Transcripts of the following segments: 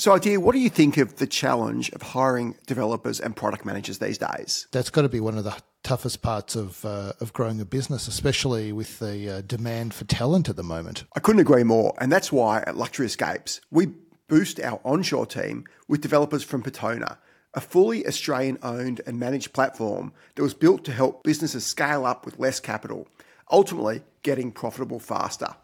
So, Adir, what do you think of the challenge of hiring developers and product managers these days? That's got to be one of the toughest parts of uh, of growing a business, especially with the uh, demand for talent at the moment. I couldn't agree more, and that's why at Luxury Escapes we boost our onshore team with developers from Patona, a fully Australian owned and managed platform that was built to help businesses scale up with less capital, ultimately getting profitable faster.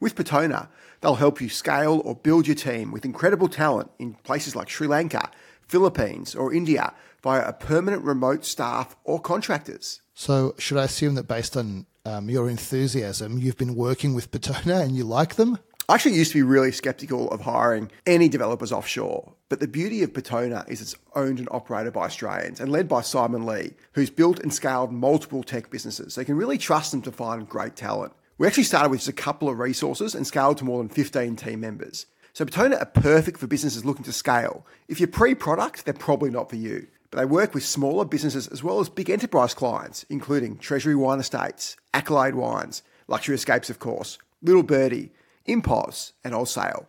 With Patona, they'll help you scale or build your team with incredible talent in places like Sri Lanka, Philippines, or India via a permanent remote staff or contractors. So, should I assume that based on um, your enthusiasm, you've been working with Patona and you like them? I actually used to be really skeptical of hiring any developers offshore, but the beauty of Patona is it's owned and operated by Australians and led by Simon Lee, who's built and scaled multiple tech businesses. So you can really trust them to find great talent. We actually started with just a couple of resources and scaled to more than 15 team members. So Patona are perfect for businesses looking to scale. If you're pre-product, they're probably not for you. But they work with smaller businesses as well as big enterprise clients, including Treasury Wine Estates, Accolade Wines, Luxury Escapes, of course, Little Birdie, Impulse, and Old Sale.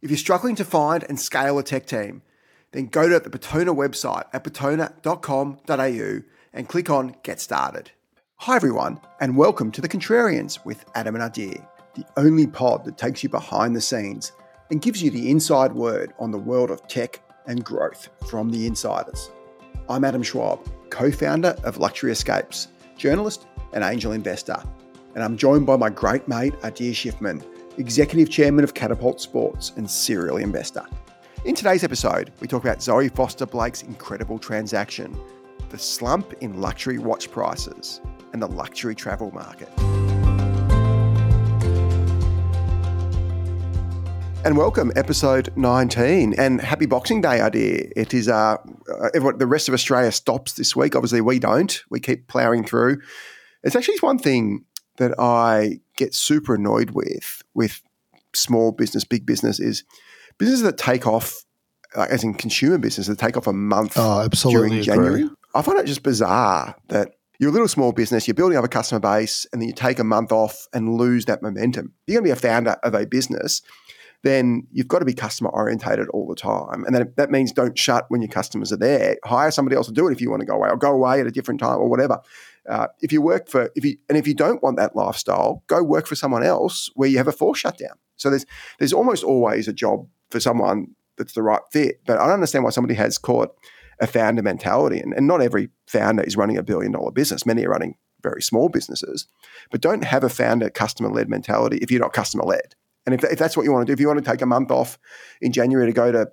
If you're struggling to find and scale a tech team, then go to the Patona website at patona.com.au and click on Get Started. Hi, everyone, and welcome to The Contrarians with Adam and Adir, the only pod that takes you behind the scenes and gives you the inside word on the world of tech and growth from the insiders. I'm Adam Schwab, co founder of Luxury Escapes, journalist and angel investor, and I'm joined by my great mate Adir Shiffman, executive chairman of Catapult Sports and serial investor. In today's episode, we talk about Zoe Foster Blake's incredible transaction, the slump in luxury watch prices, and the luxury travel market. And welcome, episode 19. And happy Boxing Day, Adir. It is, uh, everyone, the rest of Australia stops this week. Obviously, we don't. We keep ploughing through. It's actually one thing that I get super annoyed with, with small business, big business, is businesses that take off, uh, as in consumer business, that take off a month Oh, absolutely during. January. I find it just bizarre that you're a little small business, you're building up a customer base, and then you take a month off and lose that momentum. If you're going to be a founder of a business, then you've got to be customer orientated all the time. And then that means don't shut when your customers are there. Hire somebody else to do it if you want to go away, or go away at a different time, or whatever. Uh, if you work for, if you and if you don't want that lifestyle, go work for someone else where you have a forced shutdown. So there's there's almost always a job for someone that's the right fit. But I don't understand why somebody has caught a founder mentality. And, and not every founder is running a billion dollar business. Many are running very small businesses. But don't have a founder customer led mentality if you're not customer led. And if, if that's what you want to do, if you want to take a month off in January to go to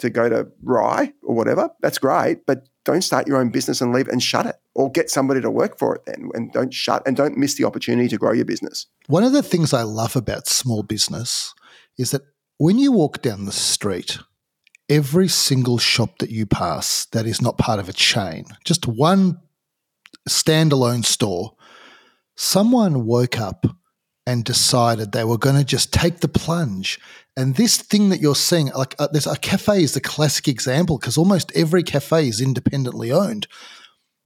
to go to Rye or whatever, that's great. But don't start your own business and leave and shut it, or get somebody to work for it then, and don't shut and don't miss the opportunity to grow your business. One of the things I love about small business is that when you walk down the street, every single shop that you pass that is not part of a chain, just one standalone store, someone woke up and decided they were going to just take the plunge. And this thing that you're seeing, like uh, there's a cafe is the classic example because almost every cafe is independently owned.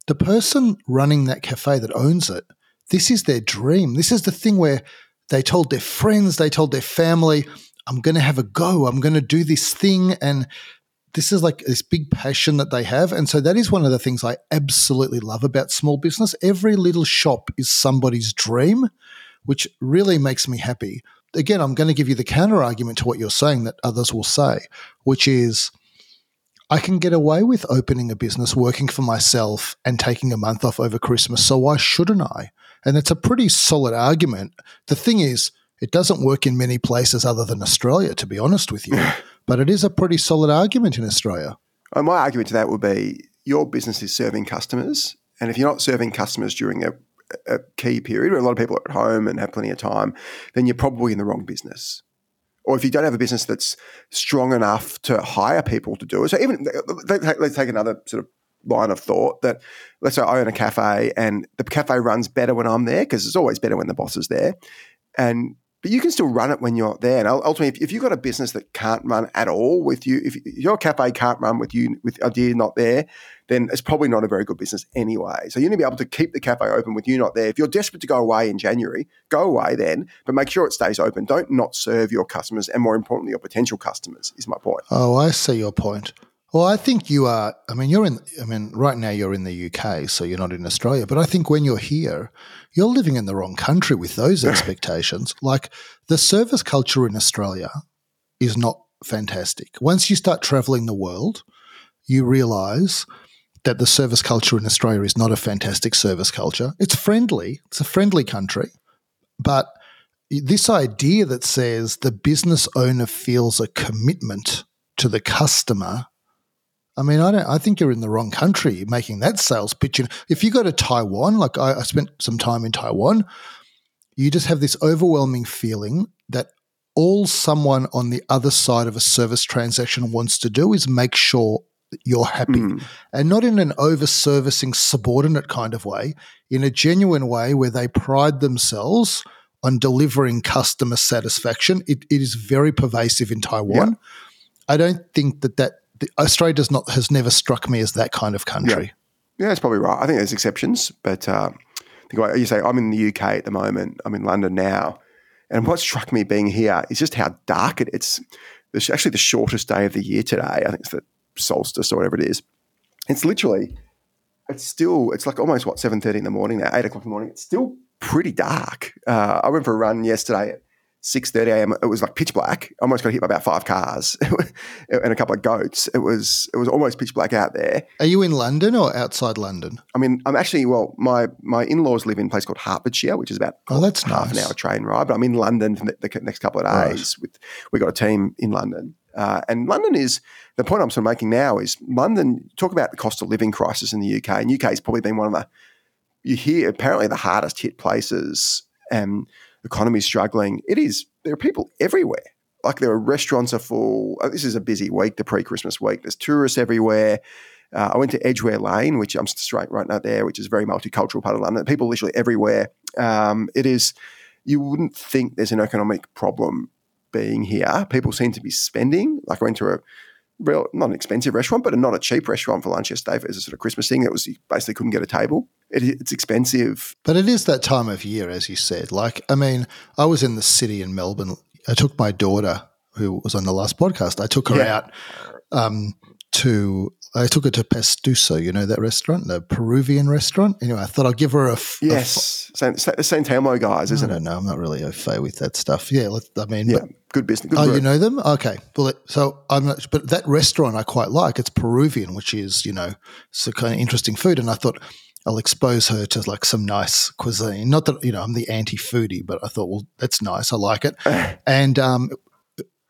The person running that cafe that owns it, this is their dream. This is the thing where they told their friends, they told their family, I'm going to have a go. I'm going to do this thing. And this is like this big passion that they have. And so that is one of the things I absolutely love about small business. Every little shop is somebody's dream, which really makes me happy. Again, I'm going to give you the counter argument to what you're saying that others will say, which is I can get away with opening a business, working for myself, and taking a month off over Christmas. So why shouldn't I? And it's a pretty solid argument. The thing is, it doesn't work in many places other than Australia, to be honest with you. but it is a pretty solid argument in Australia. And my argument to that would be your business is serving customers. And if you're not serving customers during a, a key period where a lot of people are at home and have plenty of time, then you're probably in the wrong business. Or if you don't have a business that's strong enough to hire people to do it. So even let's take another sort of line of thought that let's say I own a cafe and the cafe runs better when I'm there because it's always better when the boss is there. And but you can still run it when you're not there. And ultimately, if, if you've got a business that can't run at all with you, if your cafe can't run with you, with uh, idea not there, then it's probably not a very good business anyway. So you need to be able to keep the cafe open with you not there. If you're desperate to go away in January, go away then, but make sure it stays open. Don't not serve your customers and more importantly, your potential customers, is my point. Oh, I see your point. Well, I think you are. I mean, you're in. I mean, right now you're in the UK, so you're not in Australia. But I think when you're here, you're living in the wrong country with those expectations. like the service culture in Australia is not fantastic. Once you start traveling the world, you realize that the service culture in Australia is not a fantastic service culture. It's friendly. It's a friendly country, but this idea that says the business owner feels a commitment to the customer I mean, I don't. I think you're in the wrong country making that sales pitch. If you go to Taiwan, like I, I spent some time in Taiwan, you just have this overwhelming feeling that all someone on the other side of a service transaction wants to do is make sure that you're happy, mm. and not in an over-servicing subordinate kind of way, in a genuine way where they pride themselves on delivering customer satisfaction. It, it is very pervasive in Taiwan. Yeah. I don't think that that Australia does not has never struck me as that kind of country. Yeah, yeah that's probably right. I think there's exceptions, but uh, you say I'm in the UK at the moment. I'm in London now, and what struck me being here is just how dark it, it's. It's actually the shortest day of the year today. I think it's the solstice or whatever it is. It's literally, it's still, it's like almost what seven thirty in the morning now, eight o'clock in the morning. It's still pretty dark. Uh, I went for a run yesterday six thirty a.m. It was like pitch black. I almost got hit by about five cars and a couple of goats. It was it was almost pitch black out there. Are you in London or outside London? I mean, I'm actually well. My my in laws live in a place called Hertfordshire, which is about oh, that's half nice. an hour train ride. But I'm in London for the, the next couple of days. Right. With we got a team in London. Uh, and London is the point I'm sort of making now is London. Talk about the cost of living crisis in the UK, and UK has probably been one of the you hear apparently the hardest hit places. And economy struggling. It is there are people everywhere. Like there are restaurants are full. Oh, this is a busy week, the pre-Christmas week. There's tourists everywhere. Uh, I went to Edgware Lane, which I'm straight right now there, which is a very multicultural part of London. People literally everywhere. Um, it is. You wouldn't think there's an economic problem being here. People seem to be spending. Like I went to a real, not an expensive restaurant, but not a cheap restaurant for lunch yesterday as a sort of Christmas thing. It was you basically couldn't get a table. It, it's expensive. But it is that time of year, as you said. Like, I mean, I was in the city in Melbourne. I took my daughter, who was on the last podcast, I took her yeah. out um, to I took her to Pastuso, you know that restaurant, the Peruvian restaurant. Anyway, I thought I'd give her a f- yes, a f- Saint, San Telmo guys, isn't I it? No, I'm not really au fait with that stuff. Yeah, I mean, yeah, but, good business. Good oh, you know them? Okay. Well, so I'm not, but that restaurant I quite like. It's Peruvian, which is you know, it's a kind of interesting food, and I thought I'll expose her to like some nice cuisine. Not that you know I'm the anti foodie, but I thought, well, that's nice. I like it. and um,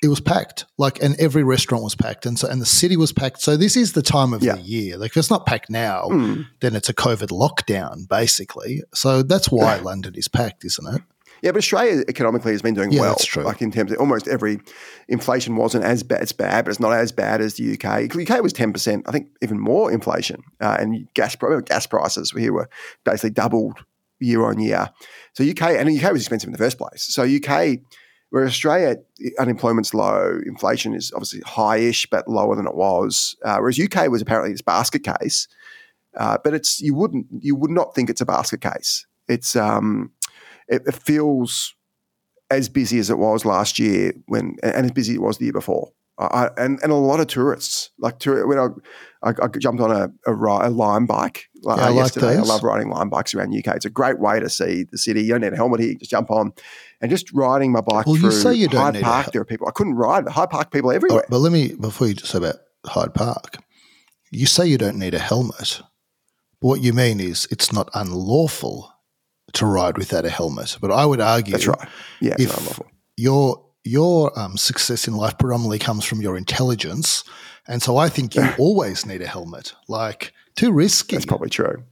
it was packed, like, and every restaurant was packed, and so and the city was packed. So this is the time of yeah. the year. Like, if it's not packed now, mm. then it's a COVID lockdown, basically. So that's why London is packed, isn't it? Yeah, but Australia economically has been doing yeah, well. That's true. Like in terms of almost every inflation wasn't as bad. It's bad, but it's not as bad as the UK. The UK was ten percent. I think even more inflation. Uh, and gas gas prices here were basically doubled year on year. So UK and the UK was expensive in the first place. So UK where Australia, unemployment's low, inflation is obviously high-ish, but lower than it was. Uh, whereas UK was apparently this basket case, uh, but it's you wouldn't you would not think it's a basket case. It's um, it, it, feels as busy as it was last year when and as busy as it was the year before. I, and and a lot of tourists like tour, when I, I, I jumped on a, a, a Lime bike like, yeah, I yesterday. Like I love riding Lime bikes around UK. It's a great way to see the city. You don't need a helmet here; you just jump on and just riding my bike well, through you say you don't Hyde need Park. Hel- there are people I couldn't ride. The Hyde Park people everywhere. But let me before you say about Hyde Park, you say you don't need a helmet. But what you mean is it's not unlawful to ride without a helmet. But I would argue that's right. Yeah, if your your um, success in life predominantly comes from your intelligence, and so I think you always need a helmet. Like too risky. That's probably true.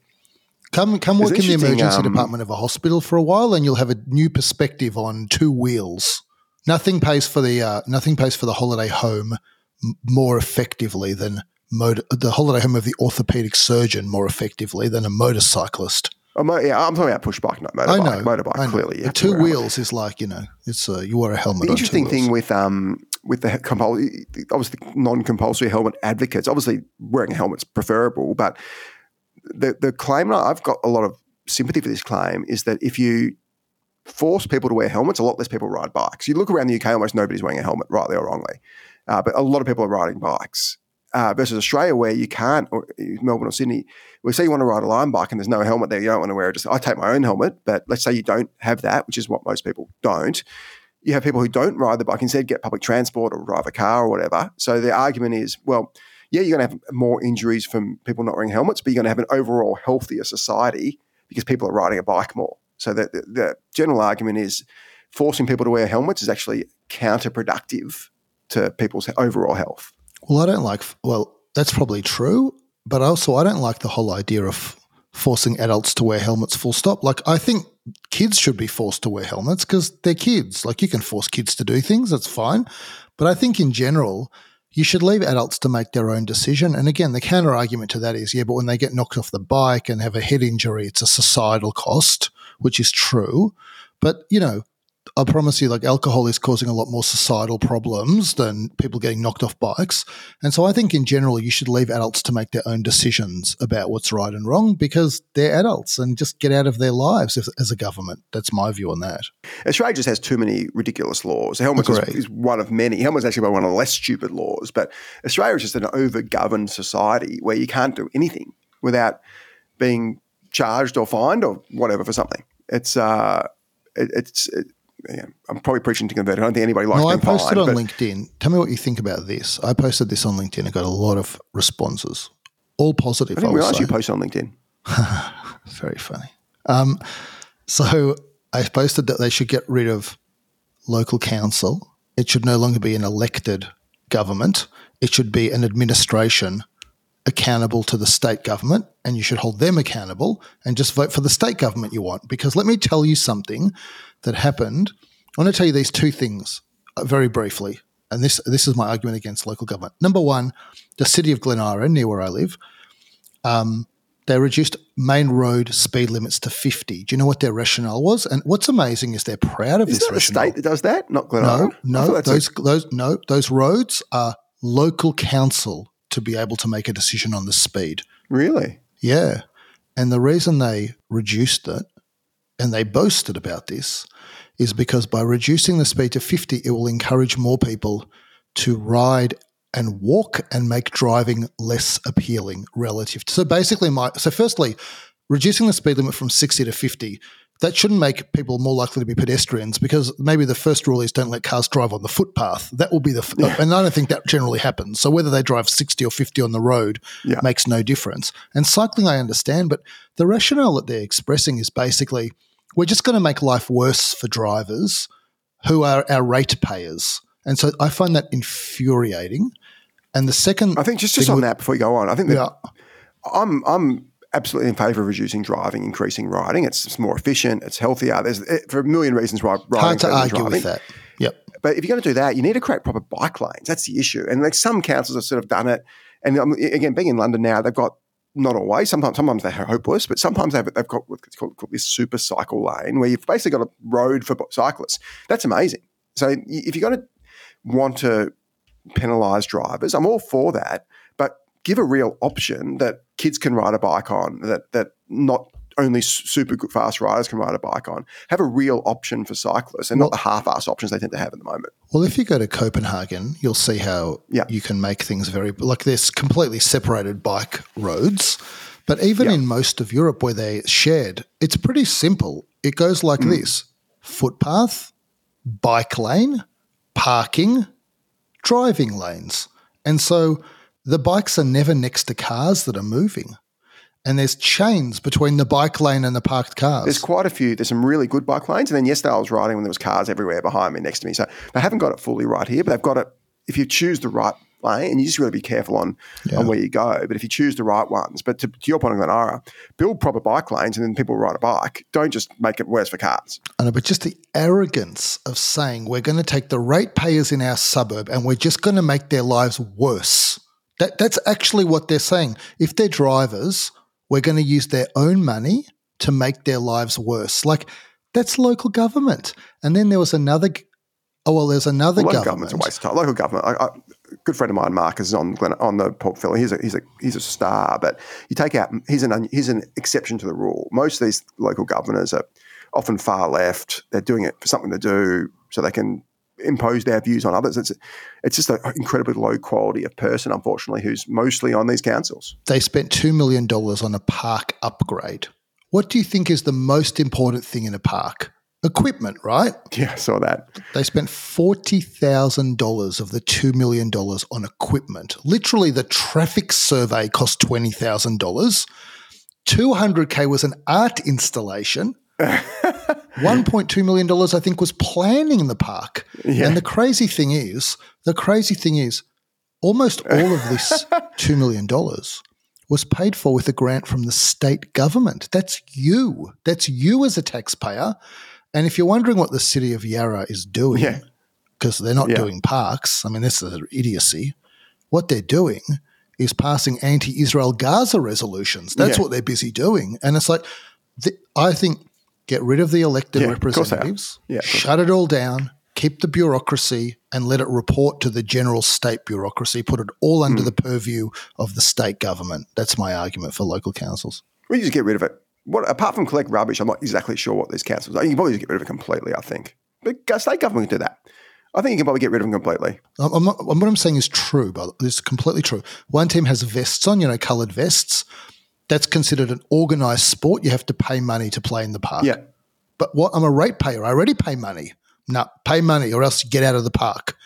Come come work in the emergency um, department of a hospital for a while, and you'll have a new perspective on two wheels. Nothing pays for the uh, nothing pays for the holiday home m- more effectively than motor, the holiday home of the orthopedic surgeon more effectively than a motorcyclist. Mo- yeah, I'm talking about pushbike, not motorbike. I know. motorbike, I know. clearly. you The have to two wear a helmet. wheels is like you know, it's a, you wear a helmet. The interesting wheels. thing with um with the compul- obviously non-compulsory helmet advocates, obviously wearing a helmet's preferable, but the the claim and I've got a lot of sympathy for this claim is that if you force people to wear helmets, a lot less people ride bikes. You look around the UK, almost nobody's wearing a helmet, rightly or wrongly, uh, but a lot of people are riding bikes. Uh, versus Australia, where you can't, or Melbourne or Sydney, we say you want to ride a Lime bike and there's no helmet there, you don't want to wear it. Just I take my own helmet, but let's say you don't have that, which is what most people don't you have people who don't ride the bike instead get public transport or drive a car or whatever. So the argument is, well, yeah, you're going to have more injuries from people not wearing helmets, but you're going to have an overall healthier society because people are riding a bike more. So the, the, the general argument is forcing people to wear helmets is actually counterproductive to people's overall health. Well, I don't like. Well, that's probably true, but also I don't like the whole idea of forcing adults to wear helmets. Full stop. Like I think kids should be forced to wear helmets because they're kids. Like you can force kids to do things. That's fine, but I think in general. You should leave adults to make their own decision. And again, the counter argument to that is, yeah, but when they get knocked off the bike and have a head injury, it's a societal cost, which is true. But, you know, I promise you, like alcohol is causing a lot more societal problems than people getting knocked off bikes. And so I think in general, you should leave adults to make their own decisions about what's right and wrong because they're adults and just get out of their lives if, as a government. That's my view on that. Australia just has too many ridiculous laws. Helmets is, is one of many. Helmets is actually one of the less stupid laws, but Australia is just an over-governed society where you can't do anything without being charged or fined or whatever for something. It's uh, it, it's it, yeah, I'm probably preaching to convert. I don't think anybody likes No, I posted fined. on LinkedIn. Tell me what you think about this. I posted this on LinkedIn. I got a lot of responses, all positive. I didn't realize say. you posted on LinkedIn. Very funny. Um, so I posted that they should get rid of local council. It should no longer be an elected government. It should be an administration accountable to the state government, and you should hold them accountable and just vote for the state government you want. Because let me tell you something that happened. I want to tell you these two things uh, very briefly. And this this is my argument against local government. Number one, the city of Glen Eira, near where I live, um, they reduced main road speed limits to 50. Do you know what their rationale was? And what's amazing is they're proud of Is this that the rationale. state that does that? Not Glen No, Eira? I thought no, that's a- those those no, those roads are local council to be able to make a decision on the speed. really. Yeah. And the reason they reduced it and they boasted about this is because by reducing the speed to 50, it will encourage more people to ride and walk and make driving less appealing relative. To, so basically, my so firstly, reducing the speed limit from 60 to 50. That shouldn't make people more likely to be pedestrians because maybe the first rule is don't let cars drive on the footpath. That will be the, f- and I don't think that generally happens. So whether they drive 60 or 50 on the road Yeah. makes no difference. And cycling, I understand, but the rationale that they're expressing is basically we're just going to make life worse for drivers who are our rate payers. And so I find that infuriating. And the second, I think just, just on that before you go on, I think that yeah, I'm I'm absolutely in favour of reducing driving, increasing riding. It's, it's more efficient, it's healthier. There's eh, for a million reasons why riding hard to argue driving. with that. Yep. But if you're going to do that, you need to create proper bike lanes. That's the issue. And like some councils have sort of done it. And um, again, being in London now, they've got not always. Sometimes, sometimes they're hopeless, but sometimes they've, they've got what's called, called this super cycle lane where you've basically got a road for cyclists. That's amazing. So if you're going to want to penalise drivers, I'm all for that. But give a real option that kids can ride a bike on. That that not only super fast riders can ride a bike on. Have a real option for cyclists, and not the half-ass options they tend to have at the moment. Well, if you go to Copenhagen, you'll see how Yeah. you can make things very like there's completely separated bike roads. But even Yeah. in most of Europe where they're shared, it's pretty simple. It goes like Mm. this footpath, bike lane, parking, driving lanes. And so the bikes are never next to cars that are moving. And there's chains between the bike lane and the parked cars. There's quite a few. There's some really good bike lanes, and then yesterday I was riding when there was cars everywhere behind me, next to me. So they haven't got it fully right here, but they've got it. If you choose the right lane, and you just got to be careful on on where you go. But if you choose the right ones, but to, to your point on Glen Eira, build proper bike lanes, and then people ride a bike. Don't just make it worse for cars. I know, but just the arrogance of saying we're going to take the ratepayers in our suburb and we're just going to make their lives worse. That, that's actually what they're saying. If they're drivers, we're going to use their own money to make their lives worse. Like that's local government. And then there was another. Oh well, there's another Local government. government's a waste of time. Local government. I, I, a good friend of mine, Marcus, is on Glen, on the portfolio. He's a he's a he's a star, but you take out he's an he's an exception to the rule. Most of these local governors are often far left. They're doing it for something to do, so they can impose their views on others. It's it's just an incredibly low quality of person, unfortunately, who's mostly on these councils. They spent two million dollars on a park upgrade. What do you think is the most important thing in a park? Equipment, right? Yeah, I saw that. They spent $40,000 of the $2 million on equipment. Literally, the traffic survey cost $20,000. 200K was an art installation. $1.2 million, I think, was planning the park. Yeah. And the crazy thing is, the crazy thing is, almost all of this $2 million was paid for with a grant from the state government. That's you. That's you as a taxpayer. And if you're wondering what the city of Yarra is doing, Yeah. because they're not Yeah. doing parks, I mean, this is idiocy. What they're doing is passing anti Israel Gaza resolutions. That's Yeah. what they're busy doing. And it's like, the, I think, get rid of the elected Yeah, of course they are. representatives, Yeah, shut it all down, keep the bureaucracy, and let it report to the general state bureaucracy, put it all under Hmm. the purview of the state government. That's my argument for local councils. We just get rid of it. What apart from collect rubbish, I'm not exactly sure what these councils are. You can probably just get rid of it completely. I think, but state government can do that. I think you can probably get rid of them completely. I'm not, what I'm saying is true, but it's completely true. One team has vests on, you know, coloured vests. That's considered an organised sport. You have to pay money to play in the park. Yeah, But what I'm a ratepayer. I already pay money. No, pay money or else you get out of the park.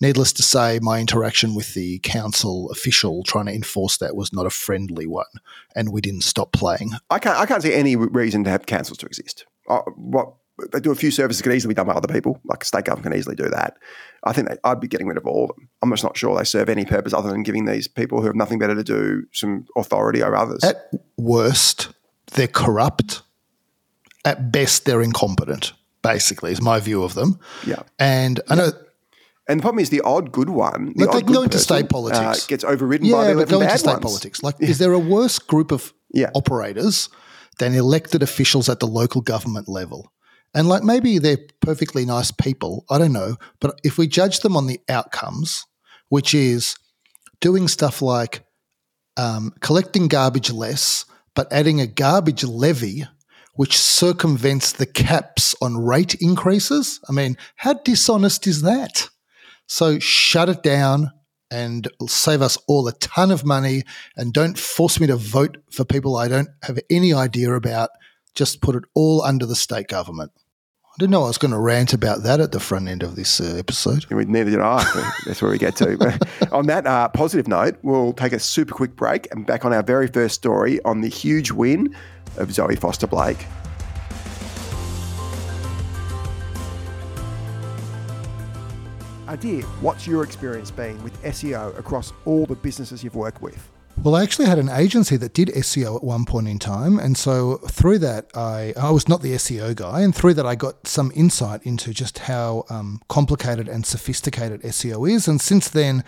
Needless to say, my interaction with the council official trying to enforce that was not a friendly one, and we didn't stop playing. I can't. I can't see any reason to have councils to exist. Uh, what they do a few services can easily be done by other people. Like state government can easily do that. I think they, I'd be getting rid of all of them. I'm just not sure they serve any purpose other than giving these people who have nothing better to do some authority over others. At worst, they're corrupt. At best, they're incompetent. Basically, is my view of them. yeah. And I know And the problem is the odd good one. The But they odd can good go into state politics. uh, gets overridden by Yeah, the but 11 go into state ones. politics. Like, is there a worse group of Yeah. operators than elected officials at the local government level? And like, maybe they're perfectly nice people. I don't know. But if we judge them on the outcomes, which is doing stuff like um, collecting garbage less, but adding a garbage levy, which circumvents the caps on rate increases. I mean, how dishonest is that? So shut it down and save us all a ton of money and don't force me to vote for people I don't have any idea about. Just put it all under the state government. I didn't know I was going to rant about that at the front end of this uh, episode. We- Neither did I. That's where we get to. But on that uh, positive note, we'll take a super quick break and back on our very first story on the huge win of Zoe Foster Blake. Adir, what's your experience been with SEO across all the businesses you've worked with? Well, I actually had an agency that did SEO at one point in time, and so through that, I I was not the SEO guy, and through that, I got some insight into just how um, complicated and sophisticated SEO is. And since then,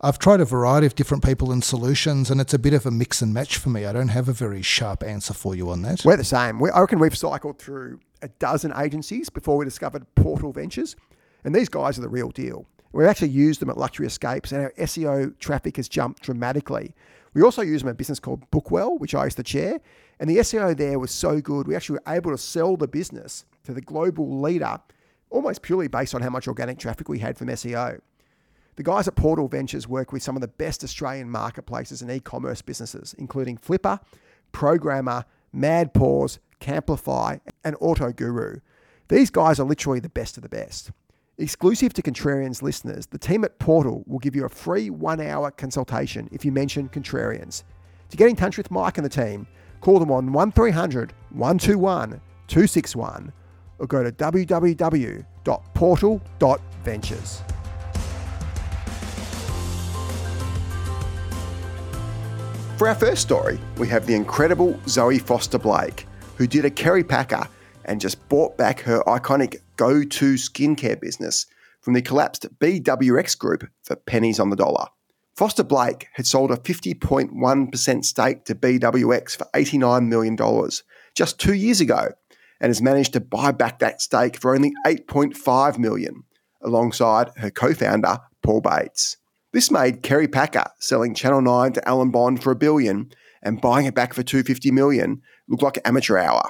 I've tried a variety of different people and solutions, and it's a bit of a mix and match for me. I don't have a very sharp answer for you on that. We're the same. We, I reckon we've cycled through a dozen agencies before we discovered Portal Ventures, and these guys are the real deal. We've actually used them at Luxury Escapes, and our SEO traffic has jumped dramatically. We also use them at a business called Bookwell, which I used to chair, and the SEO there was so good, we actually were able to sell the business to the global leader almost purely based on how much organic traffic we had from SEO. The guys at Portal Ventures work with some of the best Australian marketplaces and e-commerce businesses, including Flippa, Programmer, MadPaws, Camplify, and Auto Guru. These guys are literally the best of the best. Exclusive to Contrarians listeners, the team at Portal will give you a free one hour consultation if you mention Contrarians. To get in touch with Mike and the team, call them on 1300 121 261 or go to www.portal.ventures. For our first story, we have the incredible Zoe Foster Blake, who did a Kerry Packer and just bought back her iconic go to skincare business from the collapsed BWX Group for pennies on the dollar. Foster Blake had sold a 50.1% stake to BWX for $89 million just two years ago and has managed to buy back that stake for only $8.5 million alongside her co-founder Paul Bates. This made Kerry Packer selling Channel 9 to Alan Bond for a billion and buying it back for 250 million look like amateur hour,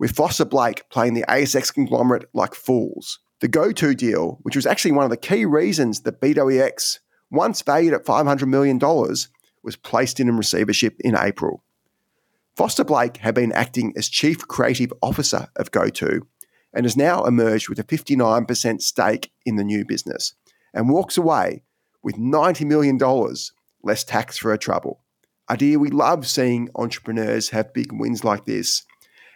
with Foster Blake playing the ASX conglomerate like fools. The GoTo deal, which was actually one of the key reasons that BWX, once valued at $500 million, was placed in receivership in April. Foster Blake had been acting as Chief Creative Officer of GoTo and has now emerged with a 59% stake in the new business and walks away with $90 million less tax for her trouble. Adir we love seeing entrepreneurs have big wins like this.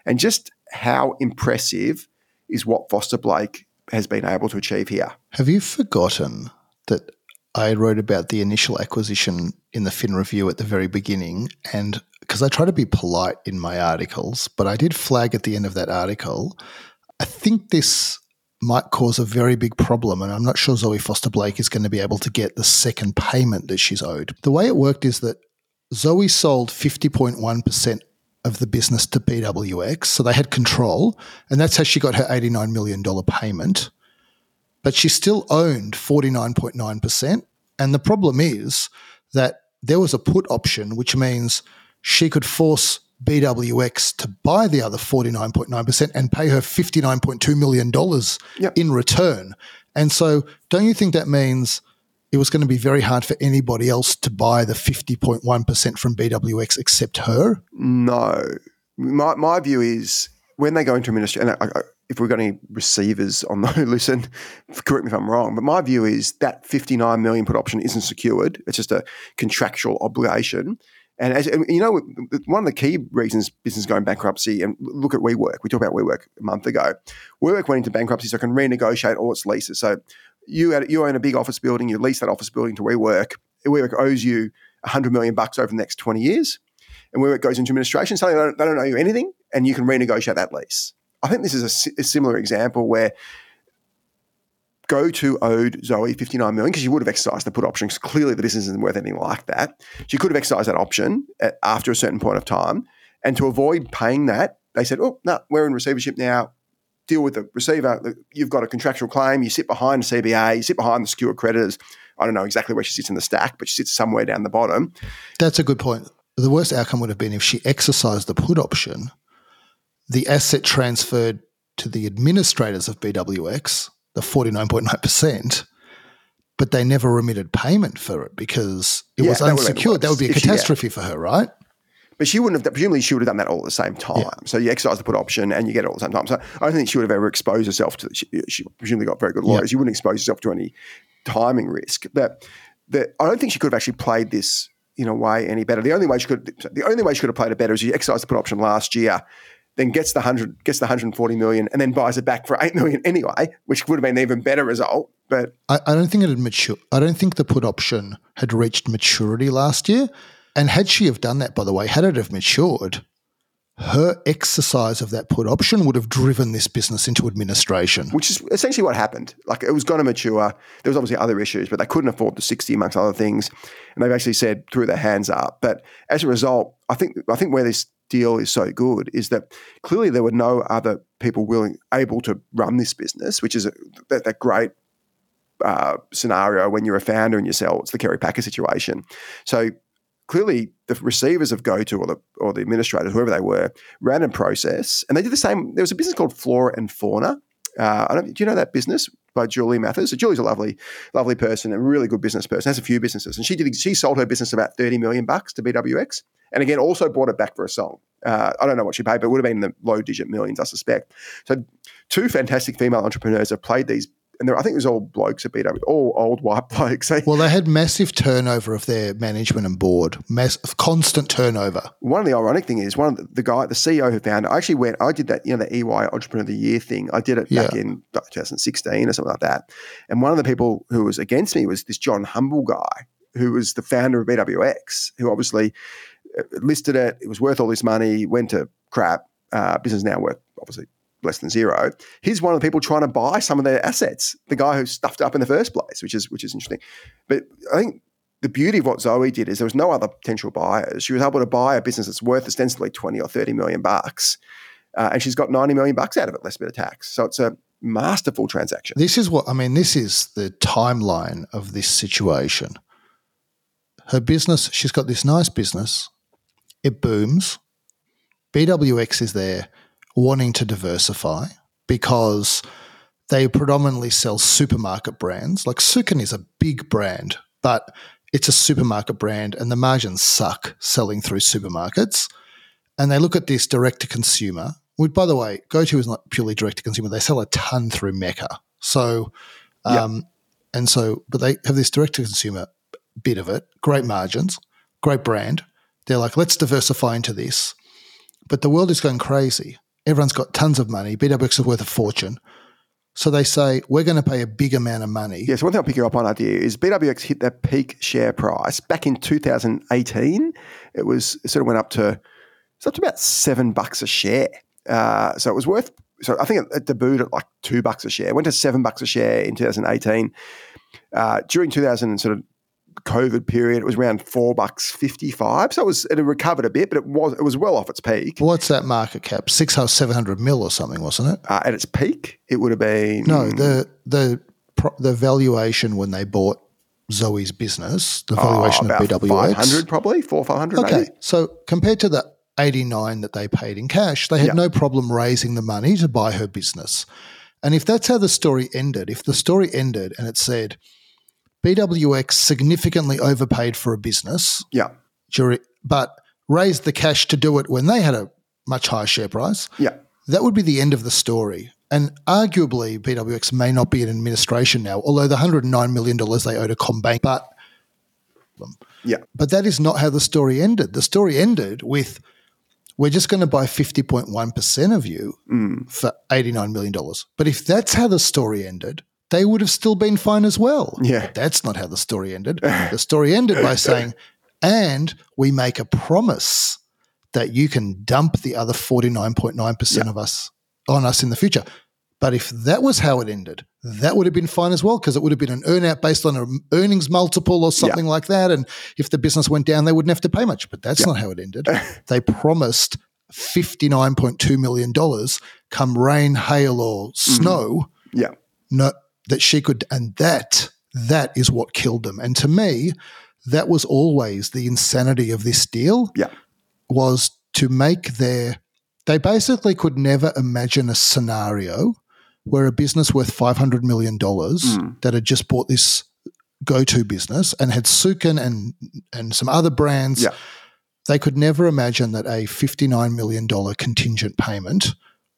And just how impressive is what Foster Blake has been able to achieve here. Have you forgotten that I wrote about the initial acquisition in the Fin Review at the very beginning? And because I try to be polite in my articles, but I did flag at the end of that article, I think this might cause a very big problem. And I'm not sure Zoe Foster Blake is going to be able to get the second payment that she's owed. The way it worked is that Zoe sold 50.1% of the business to BWX. So they had control. And that's how she got her $89 million payment. But she still owned 49.9%. And the problem is that there was a put option, which means she could force BWX to buy the other 49.9% and pay her $59.2 million yep. in return. And so, don't you think that means it was going to be very hard for anybody else to buy the 50.1% from BWX except her? No. My, my view is when they go into administration, and I, I, if we've got any receivers on the listen, correct me if I'm wrong, but my view is that 59 million put option isn't secured. It's just a contractual obligation. And as you know, one of the key reasons business going bankruptcy, and look at WeWork. We talked about WeWork a month ago. WeWork went into bankruptcy so it can renegotiate all its leases. So you you own a big office building, you lease that office building to WeWork. WeWork owes you 100 million bucks over the next 20 years. And WeWork goes into administration, suddenly they don't, they don't owe you anything, and you can renegotiate that lease. I think this is a, a similar example where GoTo owed Zoe 59 million because she would have exercised the put option because clearly the business isn't worth anything like that. She could have exercised that option at, after a certain point of time. And to avoid paying that, they said, oh, no, we're in receivership now. Deal with the receiver. Uh, you've got a contractual claim. You sit behind the CBA. You sit behind the secured creditors. I don't know exactly where she sits in the stack, but she sits somewhere down the bottom. That's a good point. The worst outcome would have been if she exercised the put option, the asset transferred to the administrators of BWX the 49.9%, but they never remitted payment for it because it yeah, was unsecured. That would be a catastrophe for her, right? But she wouldn't have, presumably, she would have done that all at the same time. Yeah. So you exercise the put option and you get it all at the same time. So I don't think she would have ever exposed herself to, she, she presumably got very good lawyers. You wouldn't expose yourself to any timing risk. But the, I don't think she could have actually played this in a way any better. The only way she could, the only way she could have played it better is you exercised the put option last year then gets the hundred, gets the 140 million, and then buys it back for eight million anyway, which would have been an even better result. But I, I don't think it had matured. I don't think the put option had reached maturity last year. And had she have done that, by the way, had it have matured, her exercise of that put option would have driven this business into administration. Which is essentially what happened. Like it was going to mature. There was obviously other issues, but they couldn't afford the 60 amongst other things. And they've actually said threw their hands up. But as a result, I think I think where this deal is so good is that clearly there were no other people willing able to run this business, which is a, that, that great uh, scenario when you're a founder and you sell. It's the Kerry Packer situation. So clearly the receivers of GoTo or the or the administrators, whoever they were, ran a process, and they did the same. There was a business called Flora and Fauna. Uh, I don't, do you know that business by Julie Mathers? So Julie's a lovely, lovely person, a really good business person. Has a few businesses, and she did. She sold her business about thirty million bucks to BWX, and again also bought it back for a song. Uh, I don't know what she paid, but it would have been in the low digit millions, I suspect. So, two fantastic female entrepreneurs have played these and I think it was all blokes at BW, all old white blokes. well, they had massive turnover of their management and board, mass, constant turnover. One of the ironic thing is one of the, the guy, the CEO who founded, I actually went, I did that, you know, the EY Entrepreneur of the Year thing. I did it yeah. back in 2016 or something like that. And one of the people who was against me was this John Humble guy, who was the founder of BWX, who obviously uh, listed it. It was worth all this money, went to crap. Uh, business now worth obviously less than zero. He's one of the people trying to buy some of their assets. The guy who stuffed up in the first place, which is which is interesting. But I think the beauty of what Zoe did is there was no other potential buyers. She was able to buy a business that's worth ostensibly twenty or thirty million bucks, uh, and she's got ninety million bucks out of it, less bit of tax. So it's a masterful transaction. This is what I mean. This is the timeline of this situation. Her business, she's got this nice business, it booms. BWX is there wanting to diversify because they predominantly sell supermarket brands. Like Sukin is a big brand, but it's a supermarket brand and the margins suck selling through supermarkets. And they look at this direct to consumer. Which, by the way, GoTo is not purely direct to consumer. They sell a ton through Mecca. So, um, yep. and so, but they have this direct to consumer bit of it, great margins, great brand. They're like, let's diversify into this. But the world is going crazy. Everyone's got tons of money. BWX is worth a fortune. So they say, we're going to pay a big amount of money. Yes, one thing I'll pick you up on Adir is BWX hit their peak share price back in 2018. It was it sort of went up to it's up to about seven bucks a share. Uh, so it was worth. So I think it, it debuted at like two bucks a share. It went to seven bucks a share in 2018. Uh, during 2000 sort of COVID period, it was around four bucks fifty five. So it was it had recovered a bit, but it was it was well off its peak. What's that market cap? Six or seven hundred mil or something, wasn't it? Uh, at its peak, it would have been no the the the valuation when they bought Zoe's business, the valuation oh, of BWX, five hundred probably four five hundred. Okay, maybe. so compared to the eighty nine that they paid in cash, they had yep. no problem raising the money to buy her business. And if that's how the story ended, if the story ended and it said BWX significantly overpaid for a business. Yeah. but raised the cash to do it when they had a much higher share price. Yeah. That would be the end of the story. And arguably, BWX may not be in administration now, although the $109 million they owe to Combank, but yeah. But that is not how the story ended. The story ended with we're just going to buy 50.1% of you mm. for $89 million. But if that's how the story ended, they would have still been fine as well. Yeah. But that's not how the story ended. the story ended by saying, and we make a promise that you can dump the other 49.9% yeah. of us on us in the future. But if that was how it ended, that would have been fine as well because it would have been an earnout based on an earnings multiple or something like that. And if the business went down, they wouldn't have to pay much. But that's not how it ended. they promised $59.2 million come rain, hail, or snow. Mm-hmm. Yeah. No, that she could, and that that is what killed them. And to me, that was always the insanity of this deal. Yeah, was to make their. They basically could never imagine a scenario where a business worth five hundred million dollars mm. that had just bought this go to business and had Sukin and and some other brands. Yeah. They could never imagine that a $59 million contingent payment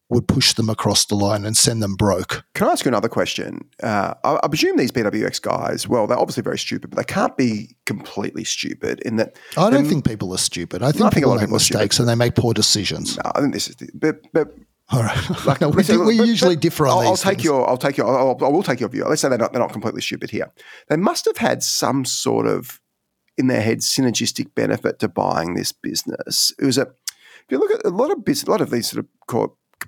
would push them across the line and send them broke. Can I ask you another question? Uh, I, I, presume these BWX guys, well, they're obviously very stupid, but they can't be completely stupid in that. I don't think people are stupid. I think, I think people make mistakes and they make poor decisions. No, I think this is, the, but, but all right. Like, no, we, listen, we but, usually but differ on I'll, these. I'll take your. I'll take your. I'll, I will take your view. Let's say they're not. They're not completely stupid here. They must have had some sort of in their head synergistic benefit to buying this business. It was a. If you look at a lot of business, a lot of these sort of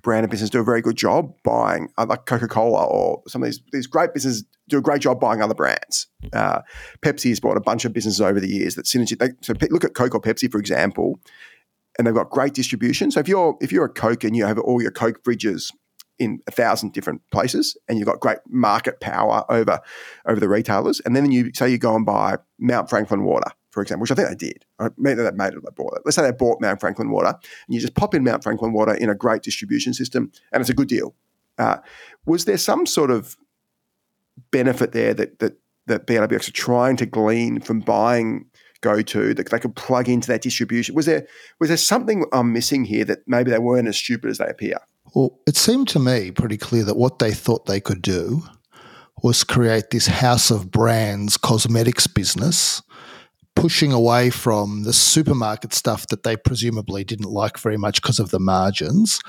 branded business do a very good job buying, uh, like Coca Cola or some of these these great businesses do a great job buying other brands. Uh, Pepsi has bought a bunch of businesses over the years that synergy. They, so look at Coke or Pepsi for example, and they've got great distribution. So if you're if you're a Coke and you have all your Coke fridges in a thousand different places, and you've got great market power over over the retailers, and then you say you go and buy Mount Franklin water for example, which I think they did. Maybe they made it, they bought it. Let's say they bought Mount Franklin water, and you just pop in Mount Franklin water in a great distribution system, and it's a good deal. Uh, was there some sort of benefit there that that that BWX are trying to glean from buying GoTo that they could plug into that distribution? Was there was there something I'm missing here that maybe they weren't as stupid as they appear? Well, it seemed to me pretty clear that what they thought they could do was create this house of brands cosmetics business pushing away from the supermarket stuff that they presumably didn't like very much because of the margins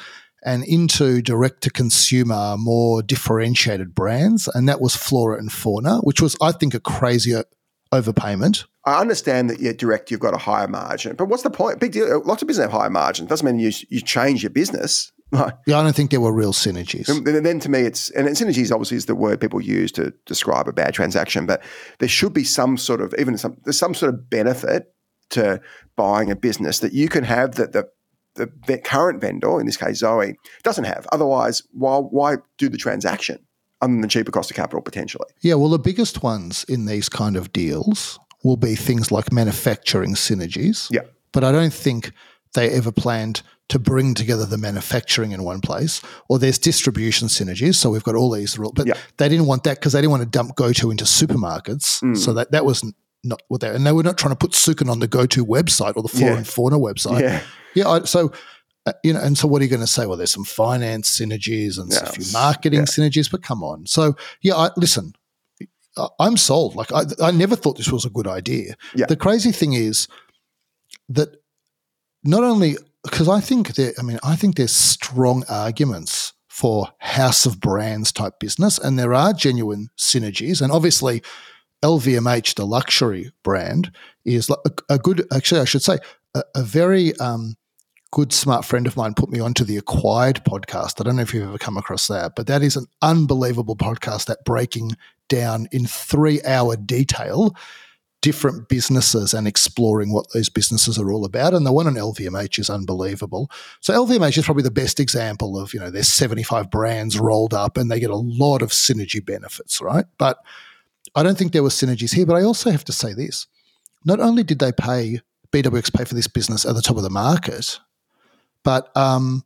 and into direct to consumer, more differentiated brands. And that was Flora and Fauna, which was, I think, a crazier overpayment. I understand that you're direct, you've got a higher margin, but what's the point? Big deal. Lots of business have higher margins. Doesn't mean you, you change your business. Yeah, I don't think there were real synergies. And then to me, it's and synergies obviously is the word people use to describe a bad transaction, but there should be some sort of even some there's some sort of benefit to buying a business that you can have that the the, the current vendor, in this case Zoe, doesn't have. Otherwise, why why do the transaction other than the cheaper cost of capital potentially? Yeah, well, the biggest ones in these kind of deals will be things like manufacturing synergies. Yeah. But I don't think they ever planned to bring together the manufacturing in one place, or there's distribution synergies. So we've got all these, rules, but Yeah. they didn't want that because they didn't want to dump GoTo into supermarkets. Mm. So that that was not what they and they were not trying to put Sukin on the GoTo website or the Flora Yeah. and Fauna website. Yeah. Yeah, I, so uh, you know, and so what are you going to say? Well, there's some finance synergies and Yeah, a few marketing yeah. synergies, but come on. So yeah, I, listen, I- I'm sold. Like I, I never thought this was a good idea. Yeah. The crazy thing is that not only because I think there, I mean, I think there's strong arguments for house of brands type business, and there are genuine synergies, and obviously. LVMH, the luxury brand, is a, a good. Actually, I should say a, a very um, good, smart friend of mine put me onto the Acquired podcast. I don't know if you've ever come across that, but that is an unbelievable podcast that breaking down in three hour detail different businesses and exploring what those businesses are all about. And the one on LVMH is unbelievable. So LVMH is probably the best example of, you know, there's 75 brands rolled up and they get a lot of synergy benefits, right? But I don't think there were synergies here. But I also have to say this. Not only did they pay BWX pay for this business at the top of the market, but um,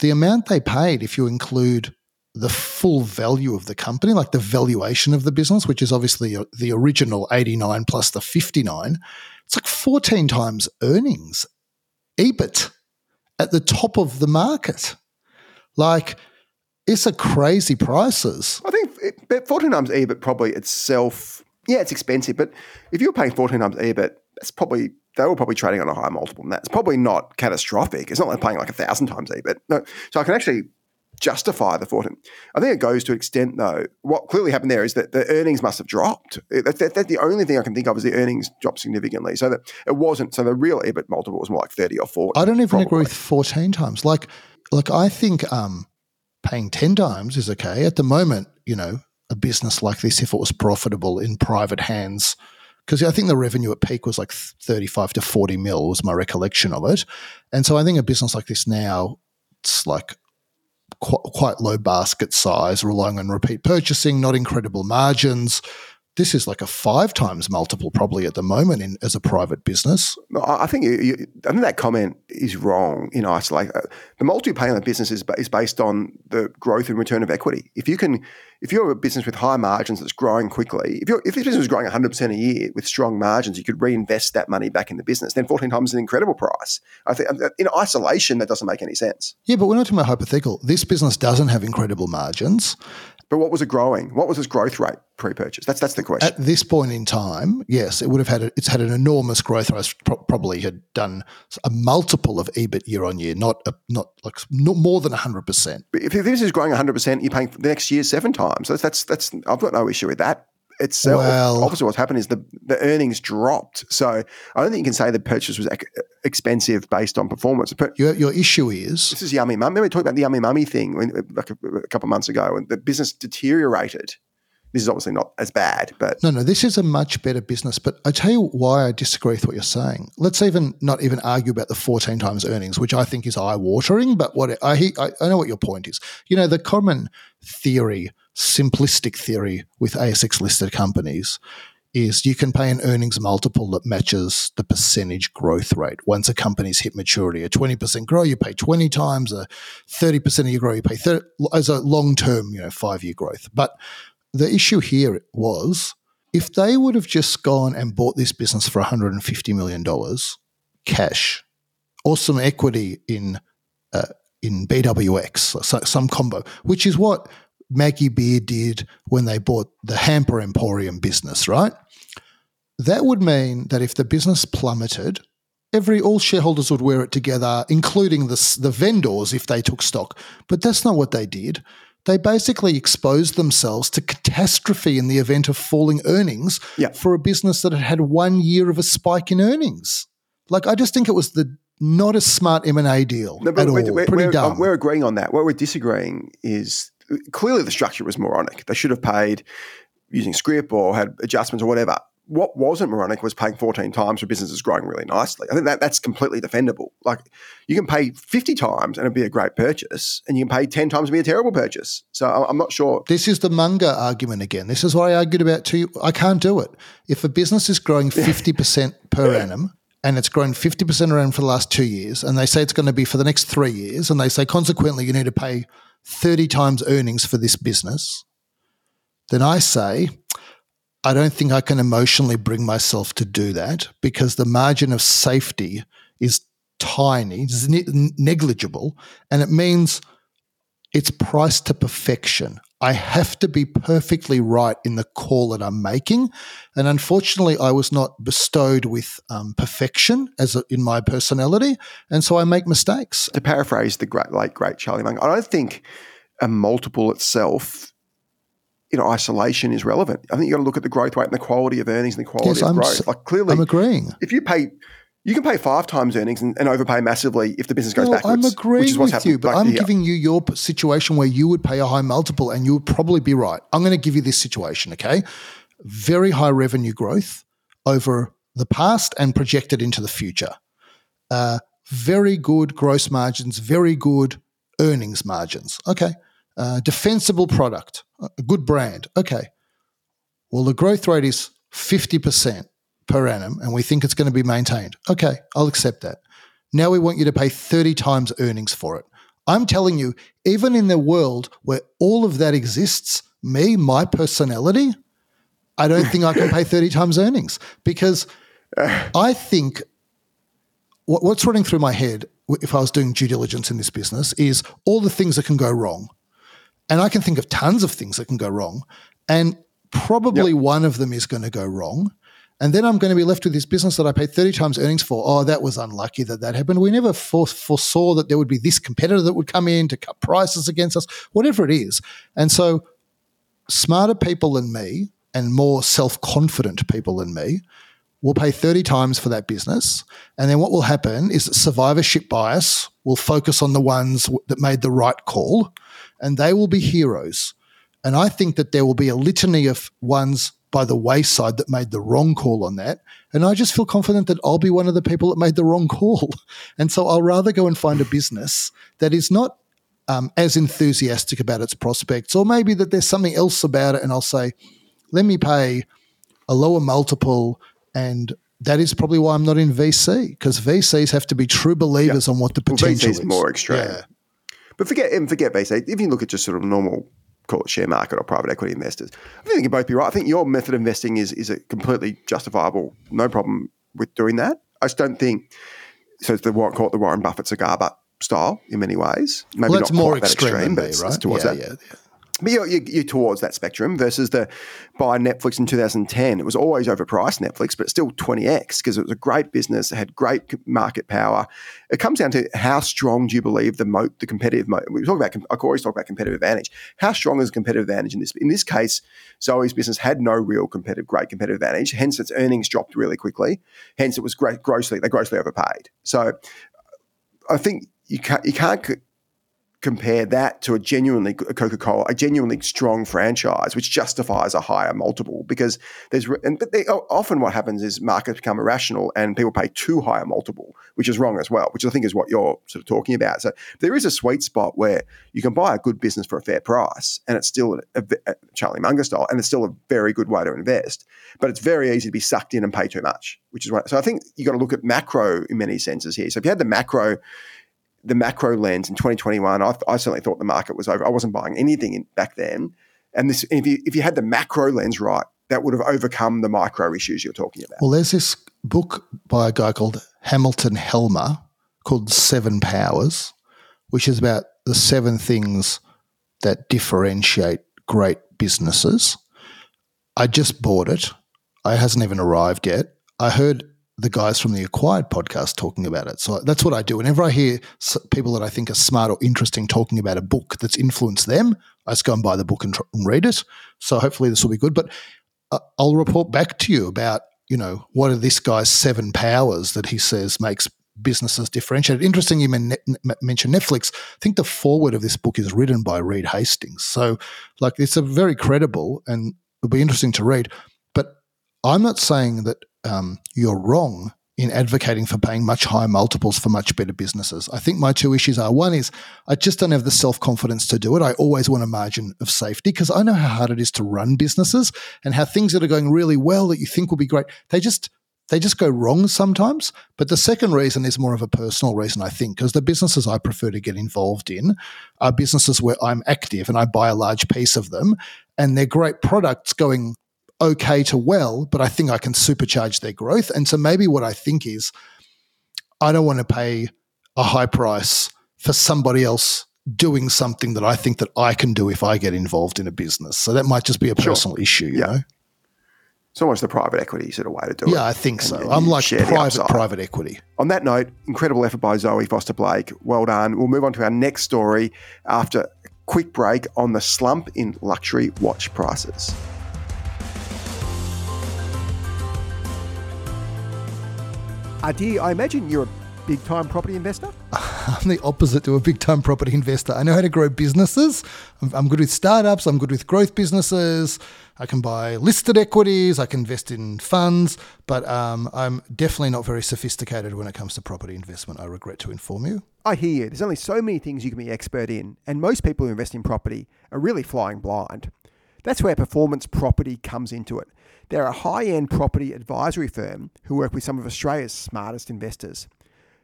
the amount they paid, if you include the full value of the company, like the valuation of the business, which is obviously uh, the original 89 plus the 59, it's like 14 times earnings, EBIT at the top of the market. Like, it's a crazy prices. I think it, 14 times EBIT probably itself, yeah, it's expensive, but if you're paying 14 times EBIT, that's probably, they were probably trading on a higher multiple than that. It's probably not catastrophic. It's not like paying like a thousand times EBIT. No. So I can actually justify the 14. I think it goes to an extent though. What clearly happened there is that the earnings must have dropped. That, that, that's the only thing I can think of is the earnings dropped significantly. So that it wasn't, so the real EBIT multiple was more like 30 or 40. I don't even agree probably. with 14 times. Like, like I think um, paying 10 times is okay. At the moment, you know, a business like this, if it was profitable in private hands, because I think the revenue at peak was like 35 to 40 mil was my recollection of it. And so I think a business like this now, it's like quite, quite low basket size, relying on repeat purchasing, not incredible margins. This is like a five times multiple probably at the moment in, as a private business. No, I I think you, you, I think that comment is wrong in isolation. Uh, the multiple you pay on a business is, is based on the growth and return of equity. If you can, if you're a business with high margins that's growing quickly, if you're, if this business is growing 100 percent a year with strong margins, you could reinvest that money back in the business. Then 14 times is an incredible price. I think uh, in isolation that doesn't make any sense. Yeah, but we're not talking about hypothetical. This business doesn't have incredible margins. But what was it growing? What was its growth rate pre-purchase? That's that's the question. At this point in time, yes, it would have had a, it's had an enormous growth rate. Probably had done a multiple of EBIT year on year, not a, not like not more than hundred percent. If this is growing 100 percent, you're paying for the next year seven times. That's that's that's. I've got no issue with that itself. Well- Obviously, what's happened is the the earnings dropped. So I don't think you can say the purchase was expensive based on performance. But Your your issue is this is Yummy Mummy. Remember we talked about the Yummy Mummy thing when, like a, a couple of months ago, and the business deteriorated. This is obviously not as bad, but no, no. This is a much better business. But I tell you why I disagree with what you're saying. Let's even not even argue about the 14 times earnings, which I think is eye watering. But what I, I I know what your point is. You know, the common theory, simplistic theory with ASX listed companies is you can pay an earnings multiple that matches the percentage growth rate. Once a company's hit maturity, a 20% grow, you pay 20 times, a 30% of your grow, you pay 30, as a long term, you know, five year growth. But the issue here was if they would have just gone and bought this business for $150 million cash or some equity in uh, in BWX, so, some combo, which is what Maggie Beer did when they bought the Hamper Emporium business, right? That would mean that if the business plummeted, every all shareholders would wear it together, including the the vendors if they took stock. But that's not what they did. They basically exposed themselves to catastrophe in the event of falling earnings Yeah. for a business that had had one year of a spike in earnings. Like I just think it was the not a smart M and A deal No, but at all. we're, we're, Pretty dumb. Um, we're agreeing on that. What we're disagreeing is clearly the structure was moronic. They should have paid using scrip or had adjustments or whatever. what wasn't moronic was paying 14 times for businesses growing really nicely. I think that that's completely defendable. Like you can pay 50 times and it'd be a great purchase, and you can pay 10 times and be a terrible purchase. So I'm not sure. This is the Munger argument again. This is what I argued about too. I can't do it. If a business is growing 50% per annum and it's grown 50% around for the last two years, and they say it's going to be for the next three years, and they say consequently you need to pay 30 times earnings for this business, then I say, I don't think I can emotionally bring myself to do that because the margin of safety is tiny, negligible, and it means it's priced to perfection. I have to be perfectly right in the call that I'm making. And unfortunately, I was not bestowed with um, perfection as a, in my personality. And so I make mistakes. To paraphrase the great, late, great Charlie Munger, I don't think a multiple itself in isolation is relevant. I think you've got to look at the growth rate and the quality of earnings and the quality yes, of I'm growth. Like clearly, I'm agreeing. If you pay, you can pay five times earnings and, and overpay massively if the business goes well, backwards. I'm agreeing with you, but I'm here. giving you your situation where you would pay a high multiple and you would probably be right. I'm going to give you this situation, okay? Very high revenue growth over the past and projected into the future. Uh, very good gross margins, very good earnings margins. Okay uh, defensible product, a good brand. Okay. Well, the growth rate is 50% per annum and we think it's going to be maintained. Okay, I'll accept that. Now we want you to pay 30 times earnings for it. I'm telling you, even in the world where all of that exists, me, my personality, I don't think I can pay 30 times earnings because I think what's running through my head if I was doing due diligence in this business is all the things that can go wrong. And I can think of tons of things that can go wrong. And probably yep. one of them is going to go wrong. And then I'm going to be left with this business that I paid 30 times earnings for. Oh, that was unlucky that that happened. We never foresaw that there would be this competitor that would come in to cut prices against us, whatever it is. And so, smarter people than me and more self confident people than me will pay 30 times for that business. And then what will happen is that survivorship bias will focus on the ones that made the right call and they will be heroes. And I think that there will be a litany of ones by the wayside that made the wrong call on that. And I just feel confident that I'll be one of the people that made the wrong call. And so I'll rather go and find a business that is not um, as enthusiastic about its prospects, or maybe that there's something else about it. And I'll say, let me pay a lower multiple. And that is probably why I'm not in VC, because VCs have to be true believers on what the potential well, is. more extreme. Yeah. But forget and forget basic. If you look at just sort of normal call it share market or private equity investors, I think you can both be right. I think your method of investing is is a completely justifiable, no problem with doing that. I just don't think so. It's the what call it the Warren Buffett cigar butt style in many ways. Maybe well, not more extreme, extreme but me, right? towards yeah, that. Yeah, yeah. But you're, you're, towards that spectrum versus the buy Netflix in 2010. It was always overpriced Netflix, but still 20x because it was a great business. It had great market power. It comes down to how strong do you believe the moat, the competitive moat. We talk about, I always talk about competitive advantage. How strong is competitive advantage in this? In this case, Zoe's business had no real competitive, great competitive advantage. Hence, its earnings dropped really quickly. Hence, it was great, grossly, they grossly overpaid. So, I think you can't, you can't compare that to a genuinely Coca Cola, a genuinely strong franchise, which justifies a higher multiple because there's and but they, often what happens is markets become irrational and people pay too high a multiple, which is wrong as well. Which I think is what you're sort of talking about. So there is a sweet spot where you can buy a good business for a fair price, and it's still a, a, a Charlie Munger style, and it's still a very good way to invest. But it's very easy to be sucked in and pay too much, which is what. So I think you've got to look at macro in many senses here. So if you had the macro the macro lens in 2021, I, I, certainly thought the market was over. I wasn't buying anything in, back then. And this, if you, if you had the macro lens right, that would have overcome the micro issues you're talking about. Well, there's this book by a guy called Hamilton Helmer called Seven Powers, which is about the seven things that differentiate great businesses. I just bought it. It hasn't even arrived yet. I heard the guys from the Acquired podcast talking about it. So that's what I do. Whenever I hear people that I think are smart or interesting talking about a book that's influenced them, I just go and buy the book and, tr- and read it. So hopefully this will be good. But uh, I'll report back to you about, you know, what are this guy's seven powers that he says makes businesses differentiated. Interesting you men- mentioned Netflix. I think the forward of this book is written by Reed Hastings. So like it's a very credible and it'll be interesting to read. But I'm not saying that um, you're wrong in advocating for paying much higher multiples for much better businesses. I think my two issues are one is I just don't have the self confidence to do it. I always want a margin of safety because I know how hard it is to run businesses and how things that are going really well that you think will be great, they just they just go wrong sometimes. But the second reason is more of a personal reason, I think, because the businesses I prefer to get involved in are businesses where I'm active and I buy a large piece of them and they're great products going okay to well, but I think I can supercharge their growth. And so maybe what I think is I don't want to pay a high price for somebody else doing something that I think that I can do if I get involved in a business. So that might just be a personal sure. issue, you yeah. know. It's almost the private equity sort of way to do yeah, it. Yeah, I think so. And, I'm like private private equity. On that note, incredible effort by Zoe Foster Blake. Well done. We'll move on to our next story after a quick break on the slump in luxury watch prices. Adi, I imagine you're a big time property investor? I'm the opposite to a big time property investor. I know how to grow businesses. I'm, I'm, good with startups. I'm good with growth businesses. I can buy listed equities. I can invest in funds. But um, I'm definitely not very sophisticated when it comes to property investment. I regret to inform you. I hear you. There's only so many things you can be expert in. And most people who invest in property are really flying blind. That's where Performance Property comes into it. They're a high end property advisory firm who work with some of Australia's smartest investors.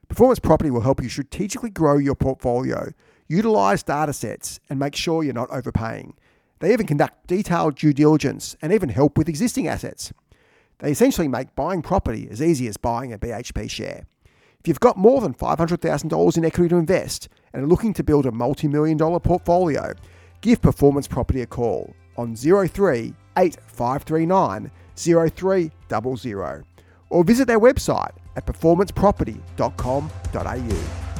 Performance Property will help you strategically grow your portfolio, utilise data sets, and make sure you're not overpaying. They even conduct detailed due diligence and even help with existing assets. They essentially make buying property as easy as buying a BHP share. If you've got more than $500,000 in equity to invest and are looking to build a multi million dollar portfolio, give Performance Property a call on 03 8539 0300 or visit their website at performanceproperty.com.au.